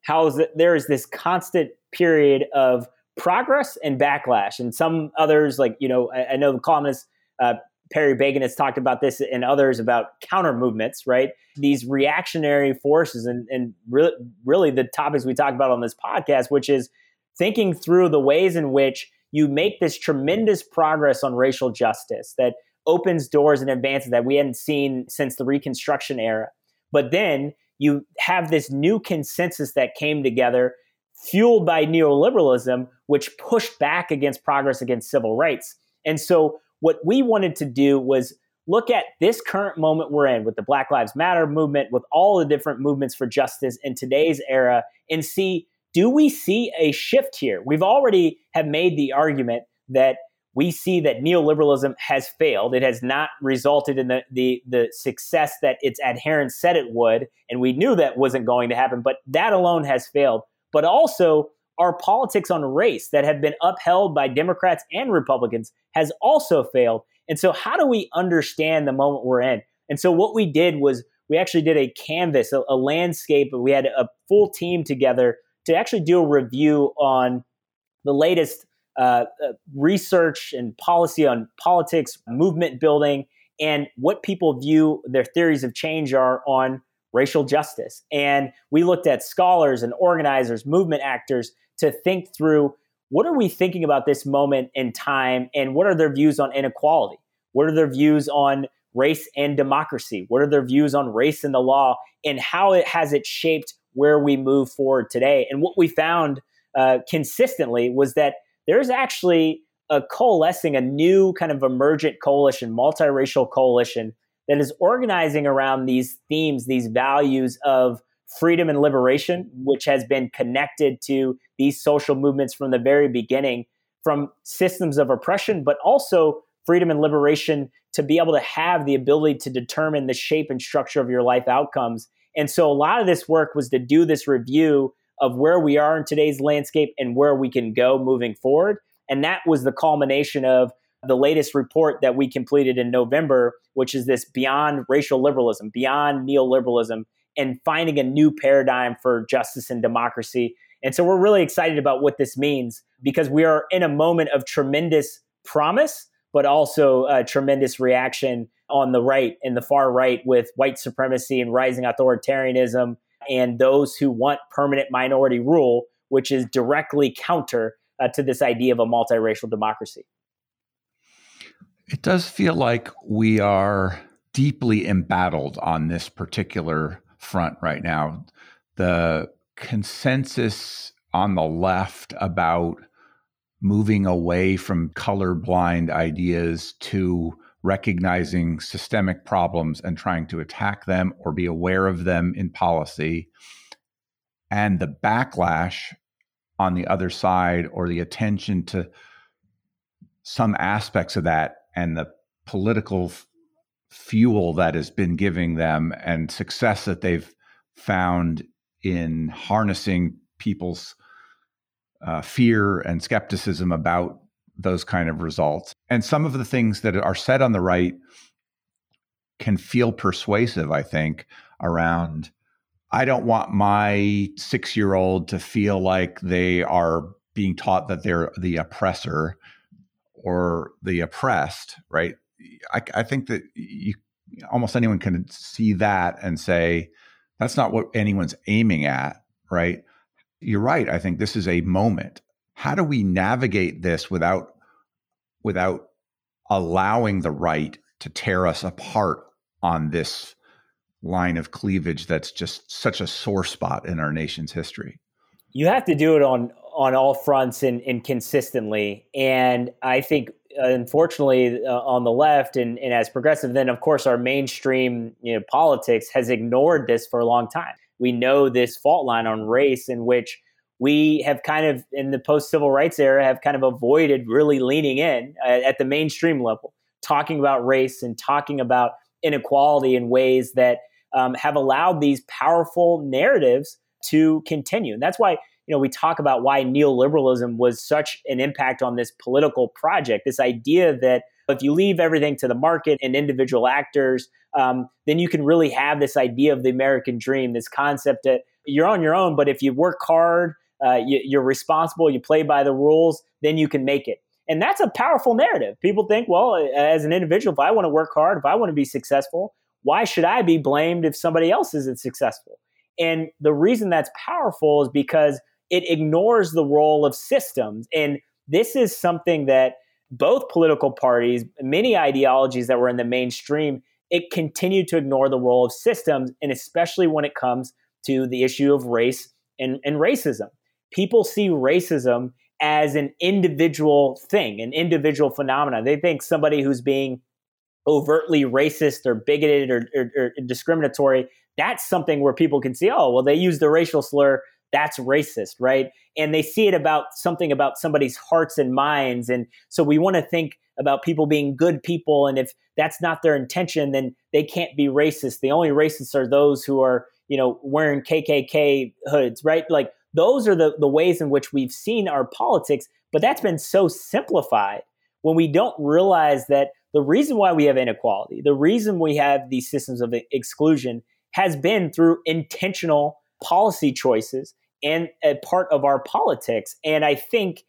how there is this constant period of progress and backlash. And some others, like, you know, I, I know the columnist uh, Perry Bacon has talked about this and others about counter movements, right? These reactionary forces and, and really the topics we talk about on this podcast, which is thinking through the ways in which you make this tremendous progress on racial justice that opens doors and advances that we hadn't seen since the Reconstruction era. But then you have this new consensus that came together fueled by neoliberalism, which pushed back against progress against civil rights. And so what we wanted to do was look at this current moment we're in with the Black Lives Matter movement, with all the different movements for justice in today's era, and see do we see a shift here? We've already have made the argument that we see that neoliberalism has failed. It has not resulted in the, the, the success that its adherents said it would. And we knew that wasn't going to happen, but that alone has failed. But also, our politics on race that have been upheld by Democrats and Republicans has also failed. And so, how do we understand the moment we're in? And so, what we did was we actually did a canvas, a, a landscape. We had a full team together to actually do a review on the latest uh, uh, research and policy on politics, movement building, and what people view their theories of change are on racial justice. And we looked at scholars and organizers, movement actors to think through what are we thinking about this moment in time and what are their views on inequality? What are their views on race and democracy? What are their views on race and the law and how it has it shaped where we move forward today? And what we found uh, consistently was that there's actually a coalescing, a new kind of emergent coalition, multiracial coalition that is organizing around these themes, these values of freedom and liberation, which has been connected to these social movements from the very beginning. from systems of oppression, but also freedom and liberation to be able to have the ability to determine the shape and structure of your life outcomes. And so a lot of this work was to do this review of where we are in today's landscape and where we can go moving forward. And that was the culmination of the latest report that we completed in November, which is this beyond racial liberalism, beyond neoliberalism, and finding a new paradigm for justice and democracy. And so we're really excited about what this means because we are in a moment of tremendous promise, but also a tremendous reaction on the right and the far right with white supremacy and rising authoritarianism and those who want permanent minority rule, which is directly counter uh, to this idea of a multiracial democracy. It does feel like we are deeply embattled on this particular front right now. The consensus on the left about moving away from colorblind ideas to recognizing systemic problems and trying to attack them or be aware of them in policy, and the backlash on the other side or the attention to some aspects of that and the political f- fuel that has been giving them and success that they've found in harnessing people's uh, fear and skepticism about those kind of results. And some of the things that are said on the right can feel persuasive, I think, around I don't want my six year old to feel like they are being taught that they're the oppressor or the oppressed, right? I, I think that you, almost anyone can see that and say, that's not what anyone's aiming at, right? You're right. I think this is a moment. How do we navigate this without without allowing the right to tear us apart on this line of cleavage that's just such a sore spot in our nation's history? You have to do it on on all fronts and, and consistently. And I think, uh, unfortunately, uh, on the left and, and as progressive, then of course our mainstream you know, politics has ignored this for a long time. We know this fault line on race in which we have kind of in the post civil rights era have kind of avoided really leaning in uh, at the mainstream level, talking about race and talking about inequality in ways that um, have allowed these powerful narratives to continue. And that's why know, we talk about why neoliberalism was such an impact on this political project. This idea that if you leave everything to the market and individual actors, um, then you can really have this idea of the American dream, this concept that you're on your own, but if you work hard, uh, you, are responsible, you play by the rules, then you can make it. And that's a powerful narrative. People think, well, as an individual, if I want to work hard, if I want to be successful, why should I be blamed if somebody else isn't successful? And the reason that's powerful is because it ignores the role of systems. And this is something that both political parties, many ideologies that were in the mainstream, it continued to ignore the role of systems, and especially when it comes to the issue of race and, and racism. People see racism as an individual thing, an individual phenomenon. They think somebody who's being overtly racist or bigoted or, or, or, discriminatory, that's something where people can see, oh, well, they use the racial slur that's racist, right? And they see it about something about somebody's hearts and minds. And so we want to think about people being good people. And if that's not their intention, then they can't be racist. The only racists are those who are, you know, wearing KKK hoods, right? Like those are the, the ways in which we've seen our politics, but that's been so simplified when we don't realize that the reason why we have inequality, the reason we have these systems of exclusion has been through intentional policy choices and a part of our politics. And I think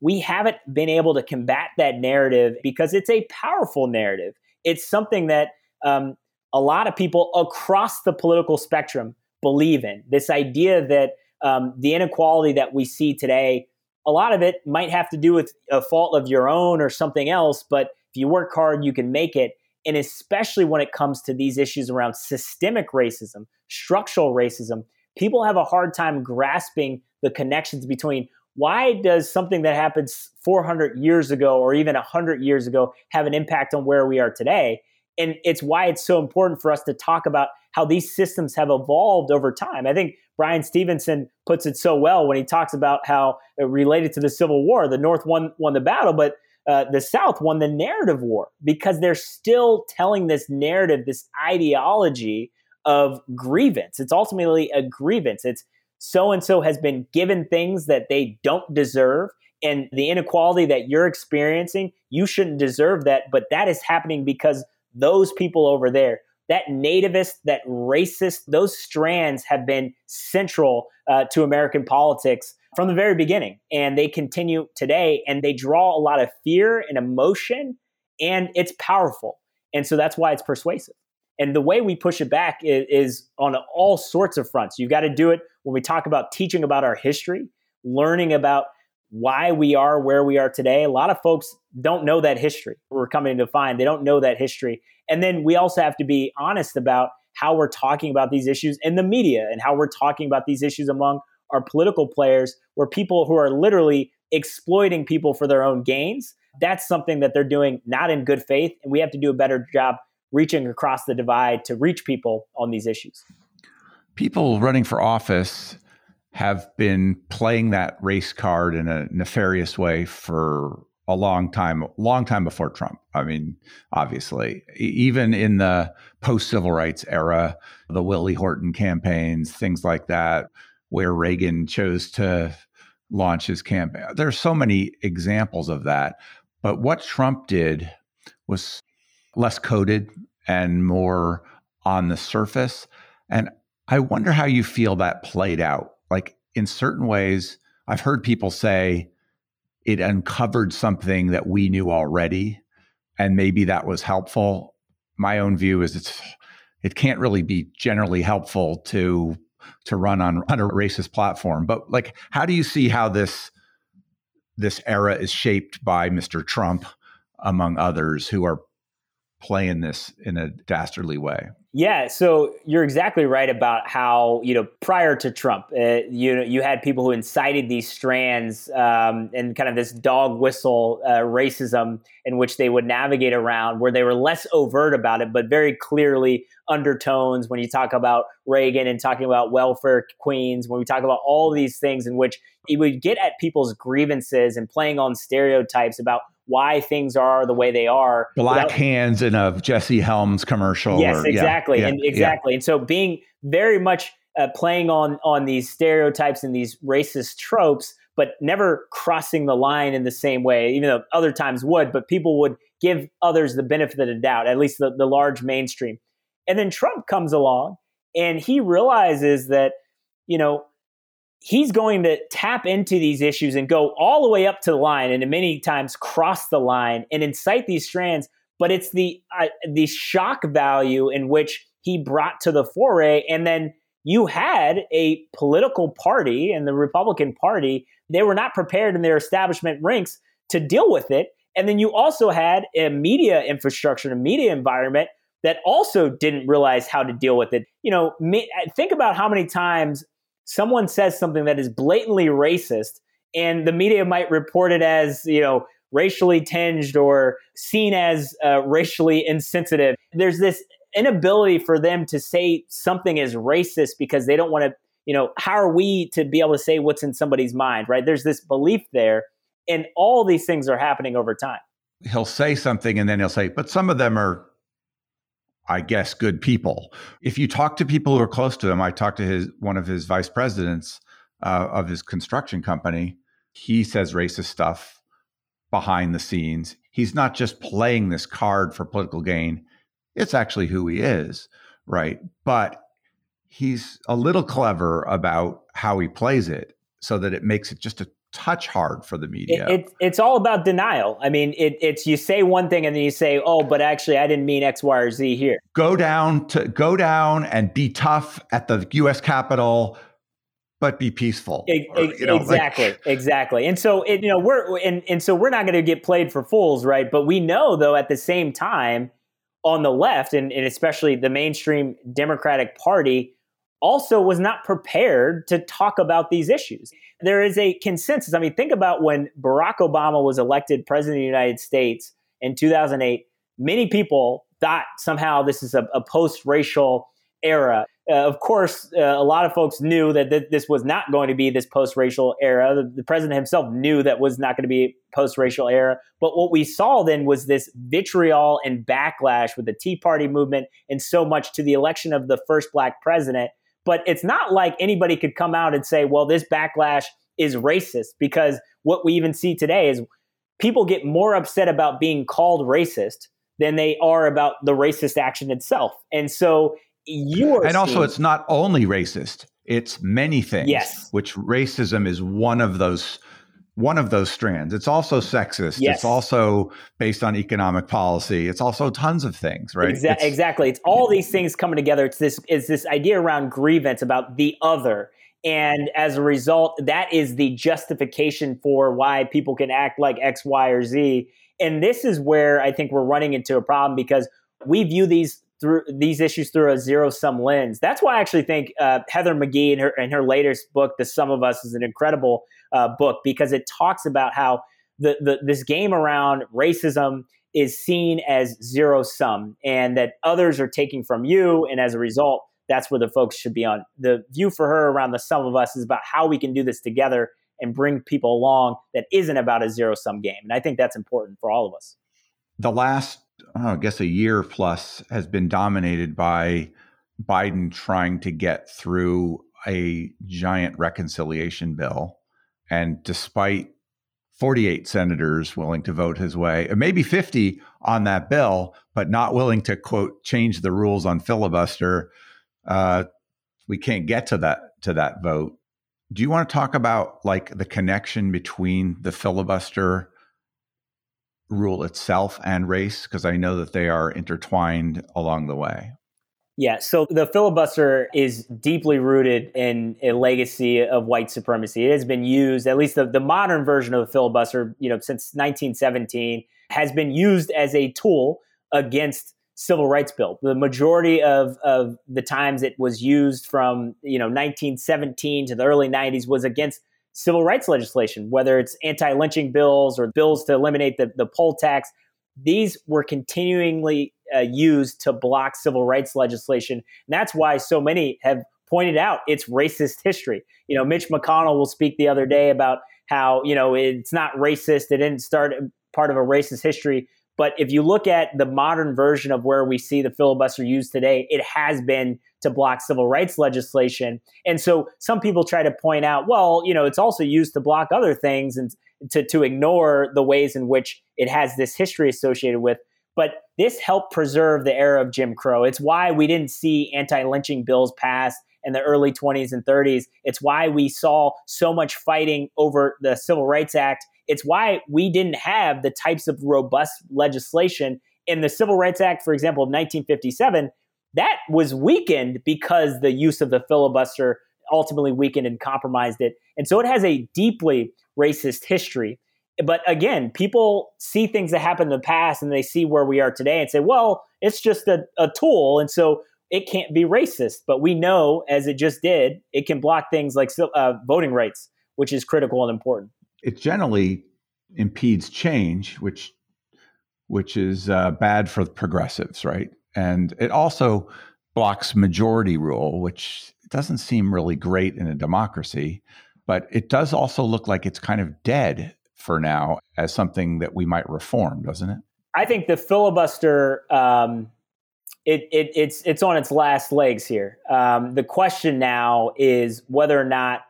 we haven't been able to combat that narrative because it's a powerful narrative. It's something that um, a lot of people across the political spectrum believe in. This idea that um, the inequality that we see today, a lot of it might have to do with a fault of your own or something else, but if you work hard, you can make it. And especially when it comes to these issues around systemic racism, structural racism, people have a hard time grasping the connections between why does something that happens 400 years ago or even 100 years ago have an impact on where we are today? And it's why it's so important for us to talk about how these systems have evolved over time. I think Bryan Stevenson puts it so well when he talks about how it related to the Civil War, the North won won the battle, but uh, the South won the narrative war because they're still telling this narrative, this ideology of grievance. It's ultimately a grievance. It's so and so has been given things that they don't deserve. And the inequality that you're experiencing, you shouldn't deserve that. But that is happening because those people over there, that nativist, that racist, those strands have been central uh, to American politics from the very beginning. And they continue today and they draw a lot of fear and emotion, and it's powerful. And so that's why it's persuasive. And the way we push it back is, is on all sorts of fronts. You've got to do it when we talk about teaching about our history, learning about why we are where we are today. A lot of folks don't know that history. We're coming to find they don't know that history. And then we also have to be honest about how we're talking about these issues in the media and how we're talking about these issues among our political players, where people who are literally exploiting people for their own gains. That's something that they're doing not in good faith. And we have to do a better job reaching across the divide to reach people on these issues. People running for office have been playing that race card in a nefarious way for a long time, long time before Trump. I mean, obviously, even in the post civil rights era, the Willie Horton campaigns, things like that, where Reagan chose to launch his campaign. There's so many examples of that. But what Trump did was less coded and more on the surface. And I wonder how you feel that played out. Like in certain ways, I've heard people say it uncovered something that we knew already, and maybe that was helpful. My own view is it's it can't really be generally helpful to to run on, on a racist platform. But like, how do you see how this this era is shaped by Mr. Trump, among others, who are playing this in a dastardly way. Yeah, so you're exactly right about how you know prior to Trump, uh, you know you had people who incited these strands um, and kind of this dog whistle uh, racism in which they would navigate around, where they were less overt about it, but very clearly undertones. When you talk about Reagan and talking about welfare queens, when we talk about all these things in which he would get at people's grievances and playing on stereotypes about why things are the way they are. Black without, hands in a Jesse Helms commercial. Yes, or, exactly, yeah, and yeah, exactly. Yeah. And so being very much uh, playing on on these stereotypes and these racist tropes, but never crossing the line in the same way. Even though other times would, but people would give others the benefit of the doubt, at least the, the large mainstream. And then Trump comes along, and he realizes that you know he's going to tap into these issues and go all the way up to the line and many times cross the line and incite these strands. But it's the uh, the shock value in which he brought to the foray. And then you had a political party and the Republican Party they were not prepared in their establishment ranks to deal with it. And then you also had a media infrastructure a media environment that also didn't realize how to deal with it. You know think about how many times someone says something that is blatantly racist and the media might report it as, you know, racially tinged or seen as uh, racially insensitive. There's this inability for them to say something is racist because they don't want to, you know, how are we to be able to say what's in somebody's mind, right? There's this belief there. And all these things are happening over time. He'll say something and then he'll say, but some of them are I guess, good people. If you talk to people who are close to him, I talked to his one of his vice presidents uh, of his construction company. He says racist stuff behind the scenes. He's not just playing this card for political gain. It's actually who he is, right? But he's a little clever about how he plays it so that it makes it just a touch hard for the media. It, it, it's all about denial. I mean, it, it's you say one thing and then you say, "Oh, but actually, I didn't mean X, Y, or Z here." Go down to go down and be tough at the U.S. Capitol, but be peaceful. Or, you know, exactly, like, exactly. And so, it, you know, we're and and so we're not going to get played for fools, right? But we know, though, at the same time, on the left and, and especially the mainstream Democratic Party also was not prepared to talk about these issues. There is a consensus. I mean, think about when Barack Obama was elected president of the United States in 2008. Many people thought somehow this is a, a post racial era. uh, of course, uh, a lot of folks knew that th- this was not going to be this post-racial era. The, the president himself knew that was not going to be post-racial era. But what we saw then was this vitriol and backlash with the Tea Party movement and so much to the election of the first black president. But it's not like anybody could come out and say, "Well, this backlash is racist," because what we even see today is people get more upset about being called racist than they are about the racist action itself. And so you are and also seeing, it's not only racist it's many things Yes. which racism is one of those one of those strands it's also sexist Yes. it's also based on economic policy it's also tons of things right Exa- It's- exactly. It's all these things coming together. It's this it's this idea around grievance about the other. And as a result, that is the justification for why people can act like X, Y, or Z. And this is where I think we're running into a problem because we view these through these issues through a zero sum lens. That's why I actually think uh, Heather McGhee in her in her latest book, The Sum of Us, is an incredible uh, book because it talks about how the, the this game around racism is seen as zero sum and that others are taking from you. And as a result, that's where the folks should be on. The view for her around the sum of us is about how we can do this together and bring people along that isn't about a zero sum game. And I think that's important for all of us. the last oh, i guess a year plus has been dominated by biden trying to get through a giant reconciliation bill and despite 48 senators willing to vote his way, maybe 50 on that bill, but not willing to quote change the rules on filibuster. Uh, we can't get to that to that vote. Do you want to talk about like the connection between the filibuster rule itself and race? Because I know that they are intertwined along the way. Yeah, so the filibuster is deeply rooted in a legacy of white supremacy. It has been used, at least the, the modern version of the filibuster, you know, since 1917, has been used as a tool against civil rights bill. The majority of, of the times it was used from, you know, 1917 to the early 90s was against civil rights legislation, whether it's anti-lynching bills or bills to eliminate the, the poll tax. These were continually uh, used to block civil rights legislation. And that's why so many have pointed out it's racist history. You know, Mitch McConnell will speak the other day about how, you know, it's not racist. It didn't start part of a racist history. But if you look at the modern version of where we see the filibuster used today, it has been to block civil rights legislation. And so some people try to point out, well, you know, it's also used to block other things and to, to ignore the ways in which it has this history associated with. But this helped preserve the era of Jim Crow. It's why we didn't see anti lynching bills passed in the early 20s and 30s. It's why we saw so much fighting over the Civil Rights Act. It's why we didn't have the types of robust legislation in the Civil Rights Act, for example, of 1957. That was weakened because the use of the filibuster ultimately weakened and compromised it. And so it has a deeply racist history. But again, people see things that happened in the past and they see where we are today and say, well, it's just a, a tool. And so it can't be racist. But we know, as it just did, it can block things like uh, voting rights, which is critical and important. It generally impedes change, which which is uh, bad for progressives, right? And it also blocks majority rule, which doesn't seem really great in a democracy. But it does also look like it's kind of dead for now as something that we might reform, doesn't it? I think the filibuster. Um, it, it, it's it's on its last legs here. Um, the question now is whether or not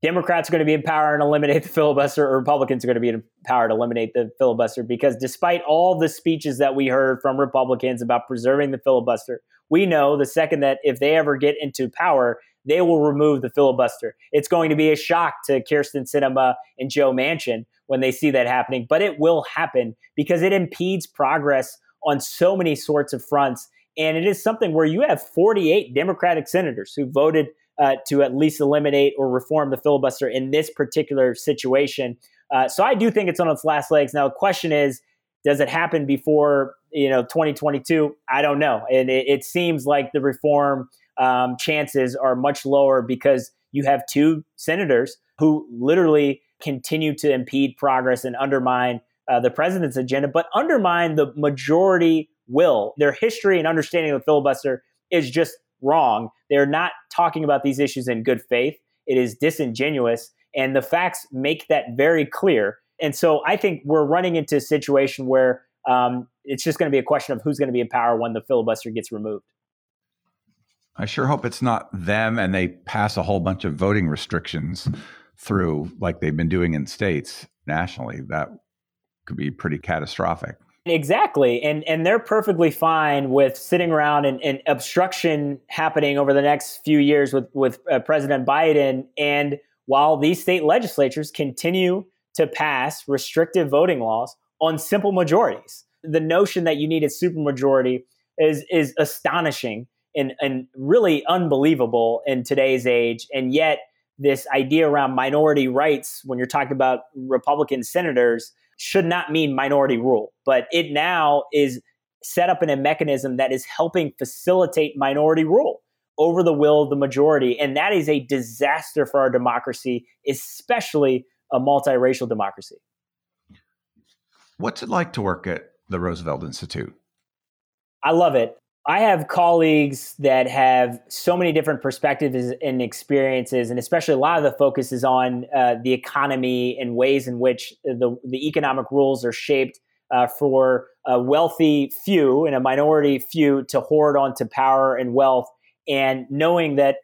Democrats are going to be in power and eliminate the filibuster, or Republicans are going to be in power to eliminate the filibuster. Because despite all the speeches that we heard from Republicans about preserving the filibuster, we know the second that if they ever get into power, they will remove the filibuster. It's going to be a shock to Kyrsten Sinema and Joe Manchin when they see that happening, but it will happen because it impedes progress on so many sorts of fronts. And it is something where you have 48 Democratic senators who voted uh, to at least eliminate or reform the filibuster in this particular situation. Uh, so I do think it's on its last legs. Now, the question is, does it happen before you know 2022? I don't know, and it, it seems like the reform um, chances are much lower because you have two senators who literally continue to impede progress and undermine uh, the president's agenda, but undermine the majority will. Their history and understanding of the filibuster is just wrong. They're not talking about these issues in good faith. It is disingenuous. And the facts make that very clear. And so I think we're running into a situation where um, it's just going to be a question of who's going to be in power when the filibuster gets removed. I sure hope it's not them and they pass a whole bunch of voting restrictions through like they've been doing in states nationally. That could be pretty catastrophic. Exactly. And and they're perfectly fine with sitting around and, and obstruction happening over the next few years with, with uh, President Biden. And while these state legislatures continue to pass restrictive voting laws on simple majorities, the notion that you need a supermajority is, is astonishing and, and really unbelievable in today's age. And yet, this idea around minority rights, when you're talking about Republican senators, should not mean minority rule, but it now is set up in a mechanism that is helping facilitate minority rule over the will of the majority. And that is a disaster for our democracy, especially a multiracial democracy. What's it like to work at the Roosevelt Institute? I love it. I have colleagues that have so many different perspectives and experiences, and especially a lot of the focus is on uh, the economy and ways in which the, the economic rules are shaped uh, for a wealthy few and a minority few to hoard onto power and wealth. And knowing that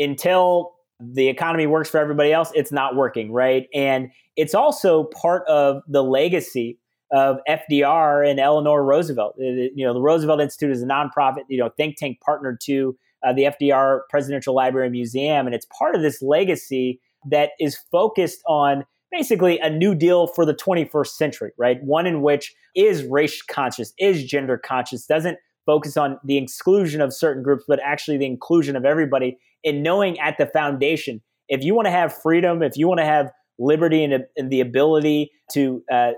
until the economy works for everybody else, it's not working, right? And it's also part of the legacy of FDR and Eleanor Roosevelt. You know, the Roosevelt Institute is a nonprofit, you know, think tank partnered to uh, the FDR Presidential Library and Museum, and it's part of this legacy that is focused on basically a new deal for the 21st century, right? One in which is race conscious, is gender conscious, doesn't focus on the exclusion of certain groups, but actually the inclusion of everybody. And knowing at the foundation, if you want to have freedom, if you want to have liberty and, and the ability to uh,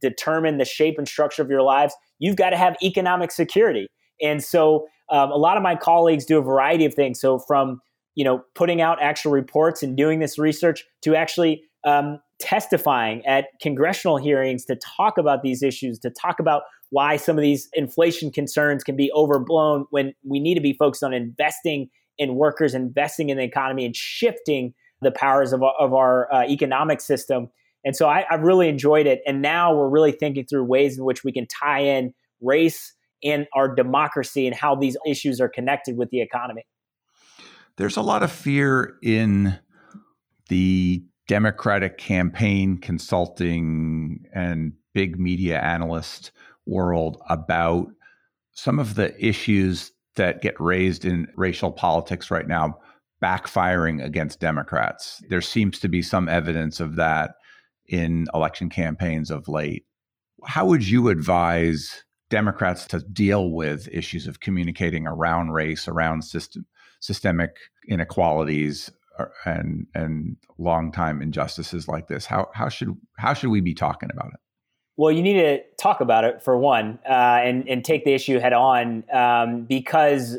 determine the shape and structure of your lives, you've got to have economic security. And so um, a lot of my colleagues do a variety of things. So from you know putting out actual reports and doing this research to actually um, testifying at congressional hearings to talk about these issues, to talk about why some of these inflation concerns can be overblown when we need to be focused on investing in workers, investing in the economy, and shifting the powers of, of our uh, economic system and so I, have really enjoyed it. And now we're really thinking through ways in which we can tie in race and our democracy and how these issues are connected with the economy. There's a lot of fear in the Democratic campaign consulting and big media analyst world about some of the issues that get raised in racial politics right now backfiring against Democrats. There seems to be some evidence of that in election campaigns of late. How would you advise Democrats to deal with issues of communicating around race, around system, systemic inequalities, uh, and and long time injustices like this? How how should how should we be talking about it? Well, you need to talk about it for one, uh, and and take the issue head on, um, because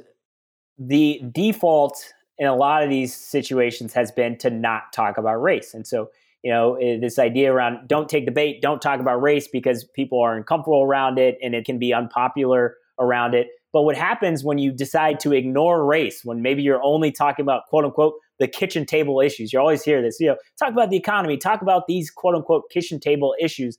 the default in a lot of these situations has been to not talk about race, and so you know eh, this idea around don't take the bait don't talk about race because people are uncomfortable around it and it can be unpopular around it. But what happens when you decide to ignore race when maybe you're only talking about quote unquote the kitchen table issues? You always hear this you know talk about the economy talk about these quote unquote kitchen table issues.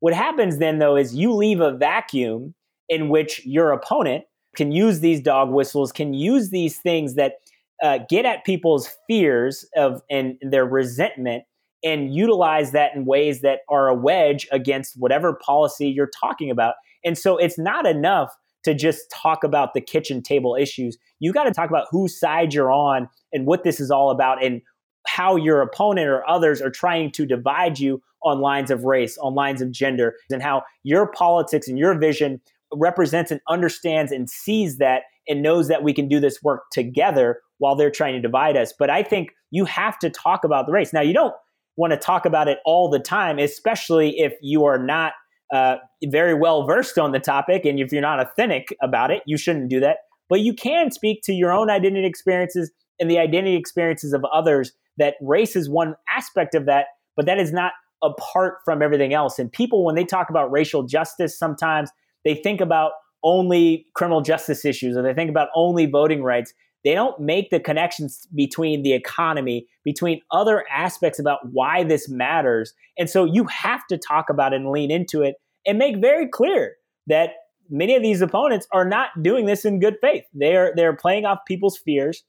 What happens then though is you leave a vacuum in which your opponent can use these dog whistles can use these things that uh, get at people's fears of and their resentment and utilize that in ways that are a wedge against whatever policy you're talking about. And so it's not enough to just talk about the kitchen table issues. You got to talk about whose side you're on and what this is all about and how your opponent or others are trying to divide you on lines of race, on lines of gender, and how your politics and your vision represents and understands and sees that and knows that we can do this work together while they're trying to divide us. But I think you have to talk about the race. Now, you don't want to talk about it all the time, especially if you are not uh, very well versed on the topic and if you're not authentic about it, you shouldn't do that. But you can speak to your own identity experiences and the identity experiences of others. That race is one aspect of that, but that is not apart from everything else. And people, when they talk about racial justice, sometimes they think about only criminal justice issues or they think about only voting rights, they don't make the connections between the economy, between other aspects about why this matters. And so you have to talk about it and lean into it and make very clear that many of these opponents are not doing this in good faith. They are they're playing off people's fears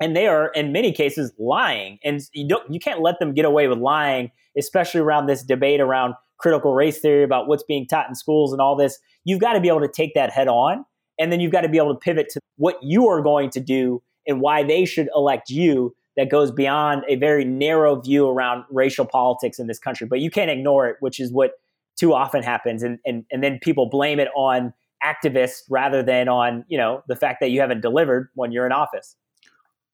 and they are in many cases lying. And you don't you can't let them get away with lying, especially around this debate around critical race theory about what's being taught in schools and all this. You've got to be able to take that head on and then you've got to be able to pivot to what you are going to do and why they should elect you that goes beyond a very narrow view around racial politics in this country. But you can't ignore it, which is what too often happens. And, and, and then people blame it on activists rather than on, you know, the fact that you haven't delivered when you're in office.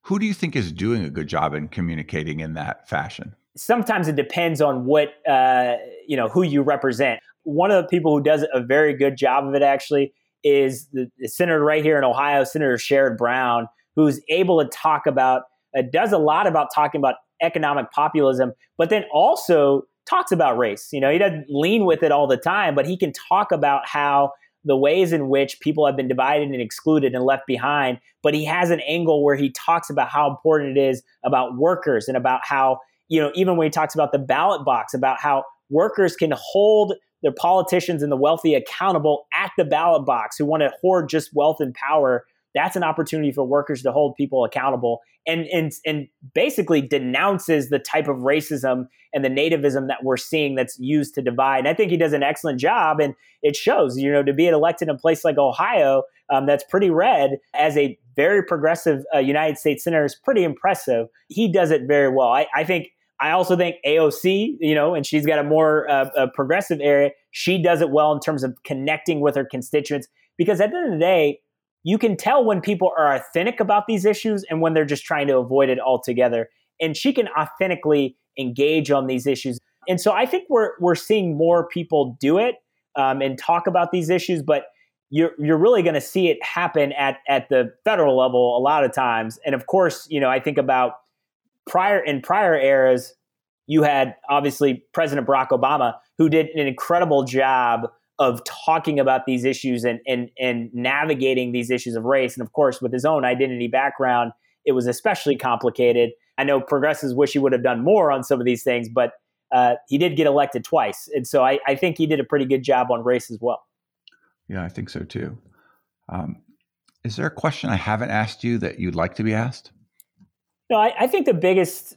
Who do you think is doing a good job in communicating in that fashion? Sometimes it depends on what, uh, you know, who you represent. One of the people who does a very good job of it actually is the, the senator right here in Ohio, Senator Sherrod Brown, who's able to talk about, uh, does a lot about talking about economic populism, but then also talks about race. You know, he doesn't lean with it all the time, but he can talk about how the ways in which people have been divided and excluded and left behind. But he has an angle where he talks about how important it is about workers and about how, you know, even when he talks about the ballot box, about how workers can hold their politicians and the wealthy accountable at the ballot box who want to hoard just wealth and power that's an opportunity for workers to hold people accountable and and and basically denounces the type of racism and the nativism that we're seeing that's used to divide. And I think he does an excellent job, and it shows. You know, to be elected in a place like Ohio, um, that's pretty red as a very progressive uh, United States senator is pretty impressive. He does it very well. I, I think I also think AOC, you know, and she's got a more uh, a progressive area. She does it well in terms of connecting with her constituents because at the end of the day, you can tell when people are authentic about these issues and when they're just trying to avoid it altogether. And she can authentically engage on these issues. And so I think we're we're seeing more people do it um, and talk about these issues, but you're you're really going to see it happen at at the federal level a lot of times. And of course, you know, I think about prior in prior eras, you had obviously President Barack Obama, who did an incredible job of talking about these issues and and and navigating these issues of race. And of course, with his own identity background, it was especially complicated. I know progressives wish he would have done more on some of these things, but uh, he did get elected twice, and so I, I, think he did a pretty good job on race as well. Yeah, I think so too. Um, is there a question I haven't asked you that you'd like to be asked? No, I, I think the biggest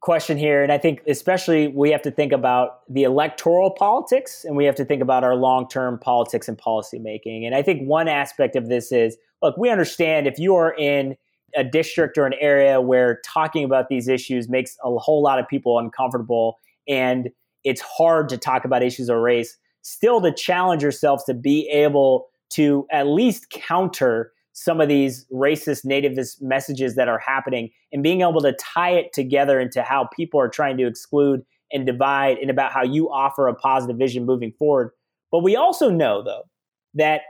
question here, and I think especially we have to think about the electoral politics and we have to think about our long term politics and policy making. And I think one aspect of this is look, we understand if you are in a district or an area where talking about these issues makes a whole lot of people uncomfortable and it's hard to talk about issues of race, still to challenge yourselves to be able to at least counter some of these racist nativist messages that are happening and being able to tie it together into how people are trying to exclude and divide and about how you offer a positive vision moving forward. But we also know, though, that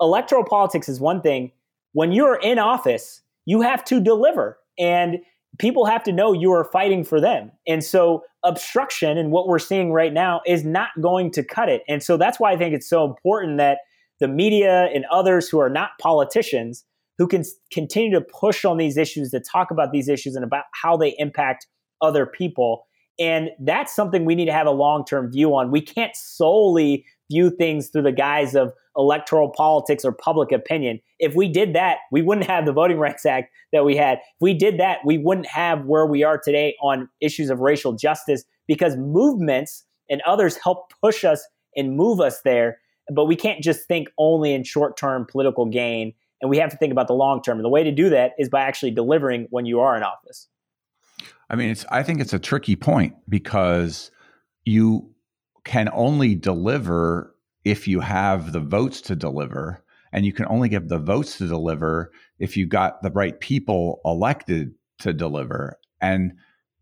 electoral politics is one thing. When you're in office, you have to deliver, and people have to know you are fighting for them. And so, obstruction and what we're seeing right now is not going to cut it. And so, that's why I think it's so important that the media and others who are not politicians who can continue to push on these issues, to talk about these issues and about how they impact other people. And that's something we need to have a long term view on. We can't solely view things through the guise of electoral politics or public opinion. If we did that, we wouldn't have the Voting Rights Act that we had. If we did that, we wouldn't have where we are today on issues of racial justice because movements and others help push us and move us there but we can't just think only in short term political gain. And we have to think about the long term. And the way to do that is by actually delivering when you are in office. I mean, it's, I think it's a tricky point because you can only deliver if you have the votes to deliver. And you can only give the votes to deliver if you got the right people elected to deliver. And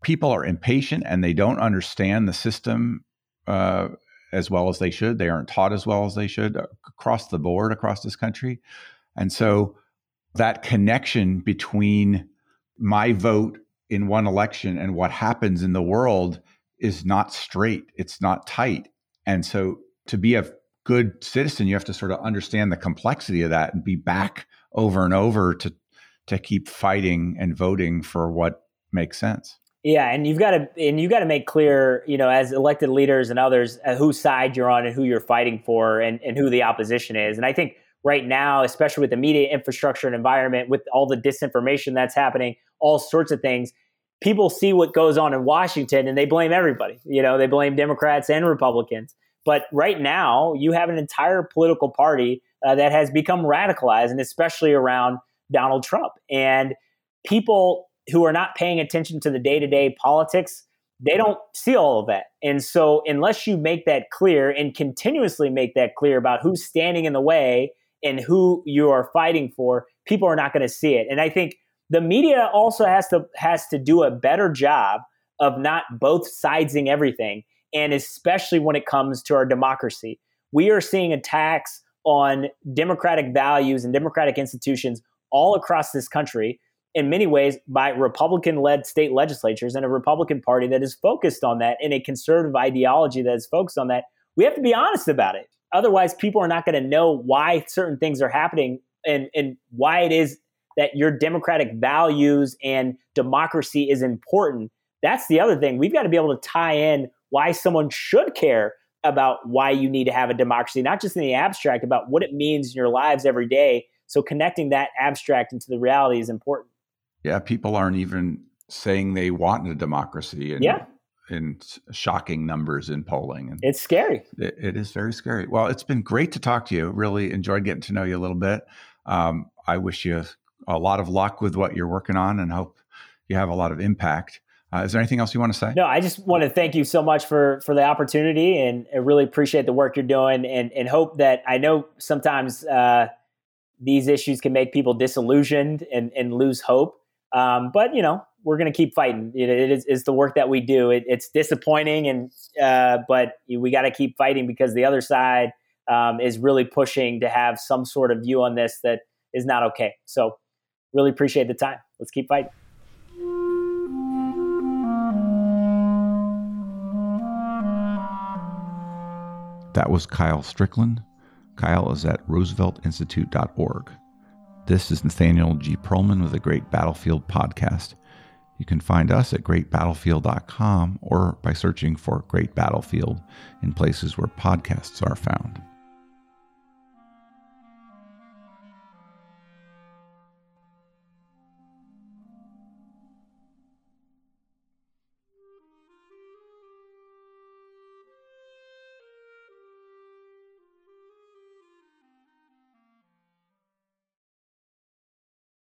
people are impatient and they don't understand the system uh, as well as they should. They aren't taught as well as they should uh, across the board across this country. And so that connection between my vote in one election and what happens in the world is not straight, it's not tight. And so to be a good citizen, you have to sort of understand the complexity of that and be back over and over to to keep fighting and voting for what makes sense. Yeah, and you've got to and you got to make clear, you know, as elected leaders and others, uh, whose side you're on and who you're fighting for, and and who the opposition is. And I think right now, especially with the media infrastructure and environment, with all the disinformation that's happening, all sorts of things, people see what goes on in Washington and they blame everybody. You know, they blame Democrats and Republicans. But right now, you have an entire political party uh, that has become radicalized, and especially around Donald Trump. And people who are not paying attention to the day to day politics, they don't see all of that. And so, unless you make that clear and continuously make that clear about who's standing in the way and who you are fighting for, people are not going to see it. And I think the media also has to has to do a better job of not both sidesing everything and especially when it comes to our democracy we are seeing attacks on democratic values and democratic institutions all across this country in many ways by republican led state legislatures and a republican party that is focused on that and a conservative ideology that is focused on that we have to be honest about it otherwise people are not going to know why certain things are happening and, and why it is that your democratic values and democracy is important. That's the other thing. We've got to be able to tie in why someone should care about why you need to have a democracy, not just in the abstract, about what it means in your lives every day. So connecting that abstract into the reality is important. Yeah, people aren't even saying they want a democracy. And, yeah. In shocking numbers in polling. And it's scary. It, it is very scary. Well, it's been great to talk to you. Really enjoyed getting to know you a little bit. Um, I wish you a lot of luck with what you're working on and hope you have a lot of impact. Uh, is there anything else you want to say? No, I just want to thank you so much for for the opportunity, and I really appreciate the work you're doing, and and hope that I know sometimes uh, these issues can make people disillusioned and and lose hope. Um, but you know, we're going to keep fighting. It, it is it's the work that we do. It, it's disappointing, and uh, but we got to keep fighting because the other side um, is really pushing to have some sort of view on this that is not okay. So really appreciate the time. Let's keep fighting. That was Kyle Strickland. Kyle is at rooseveltinstitute.org. This is Nathaniel G. Pearlman with the Great Battlefield Podcast. You can find us at greatbattlefield.com or by searching for Great Battlefield in places where podcasts are found.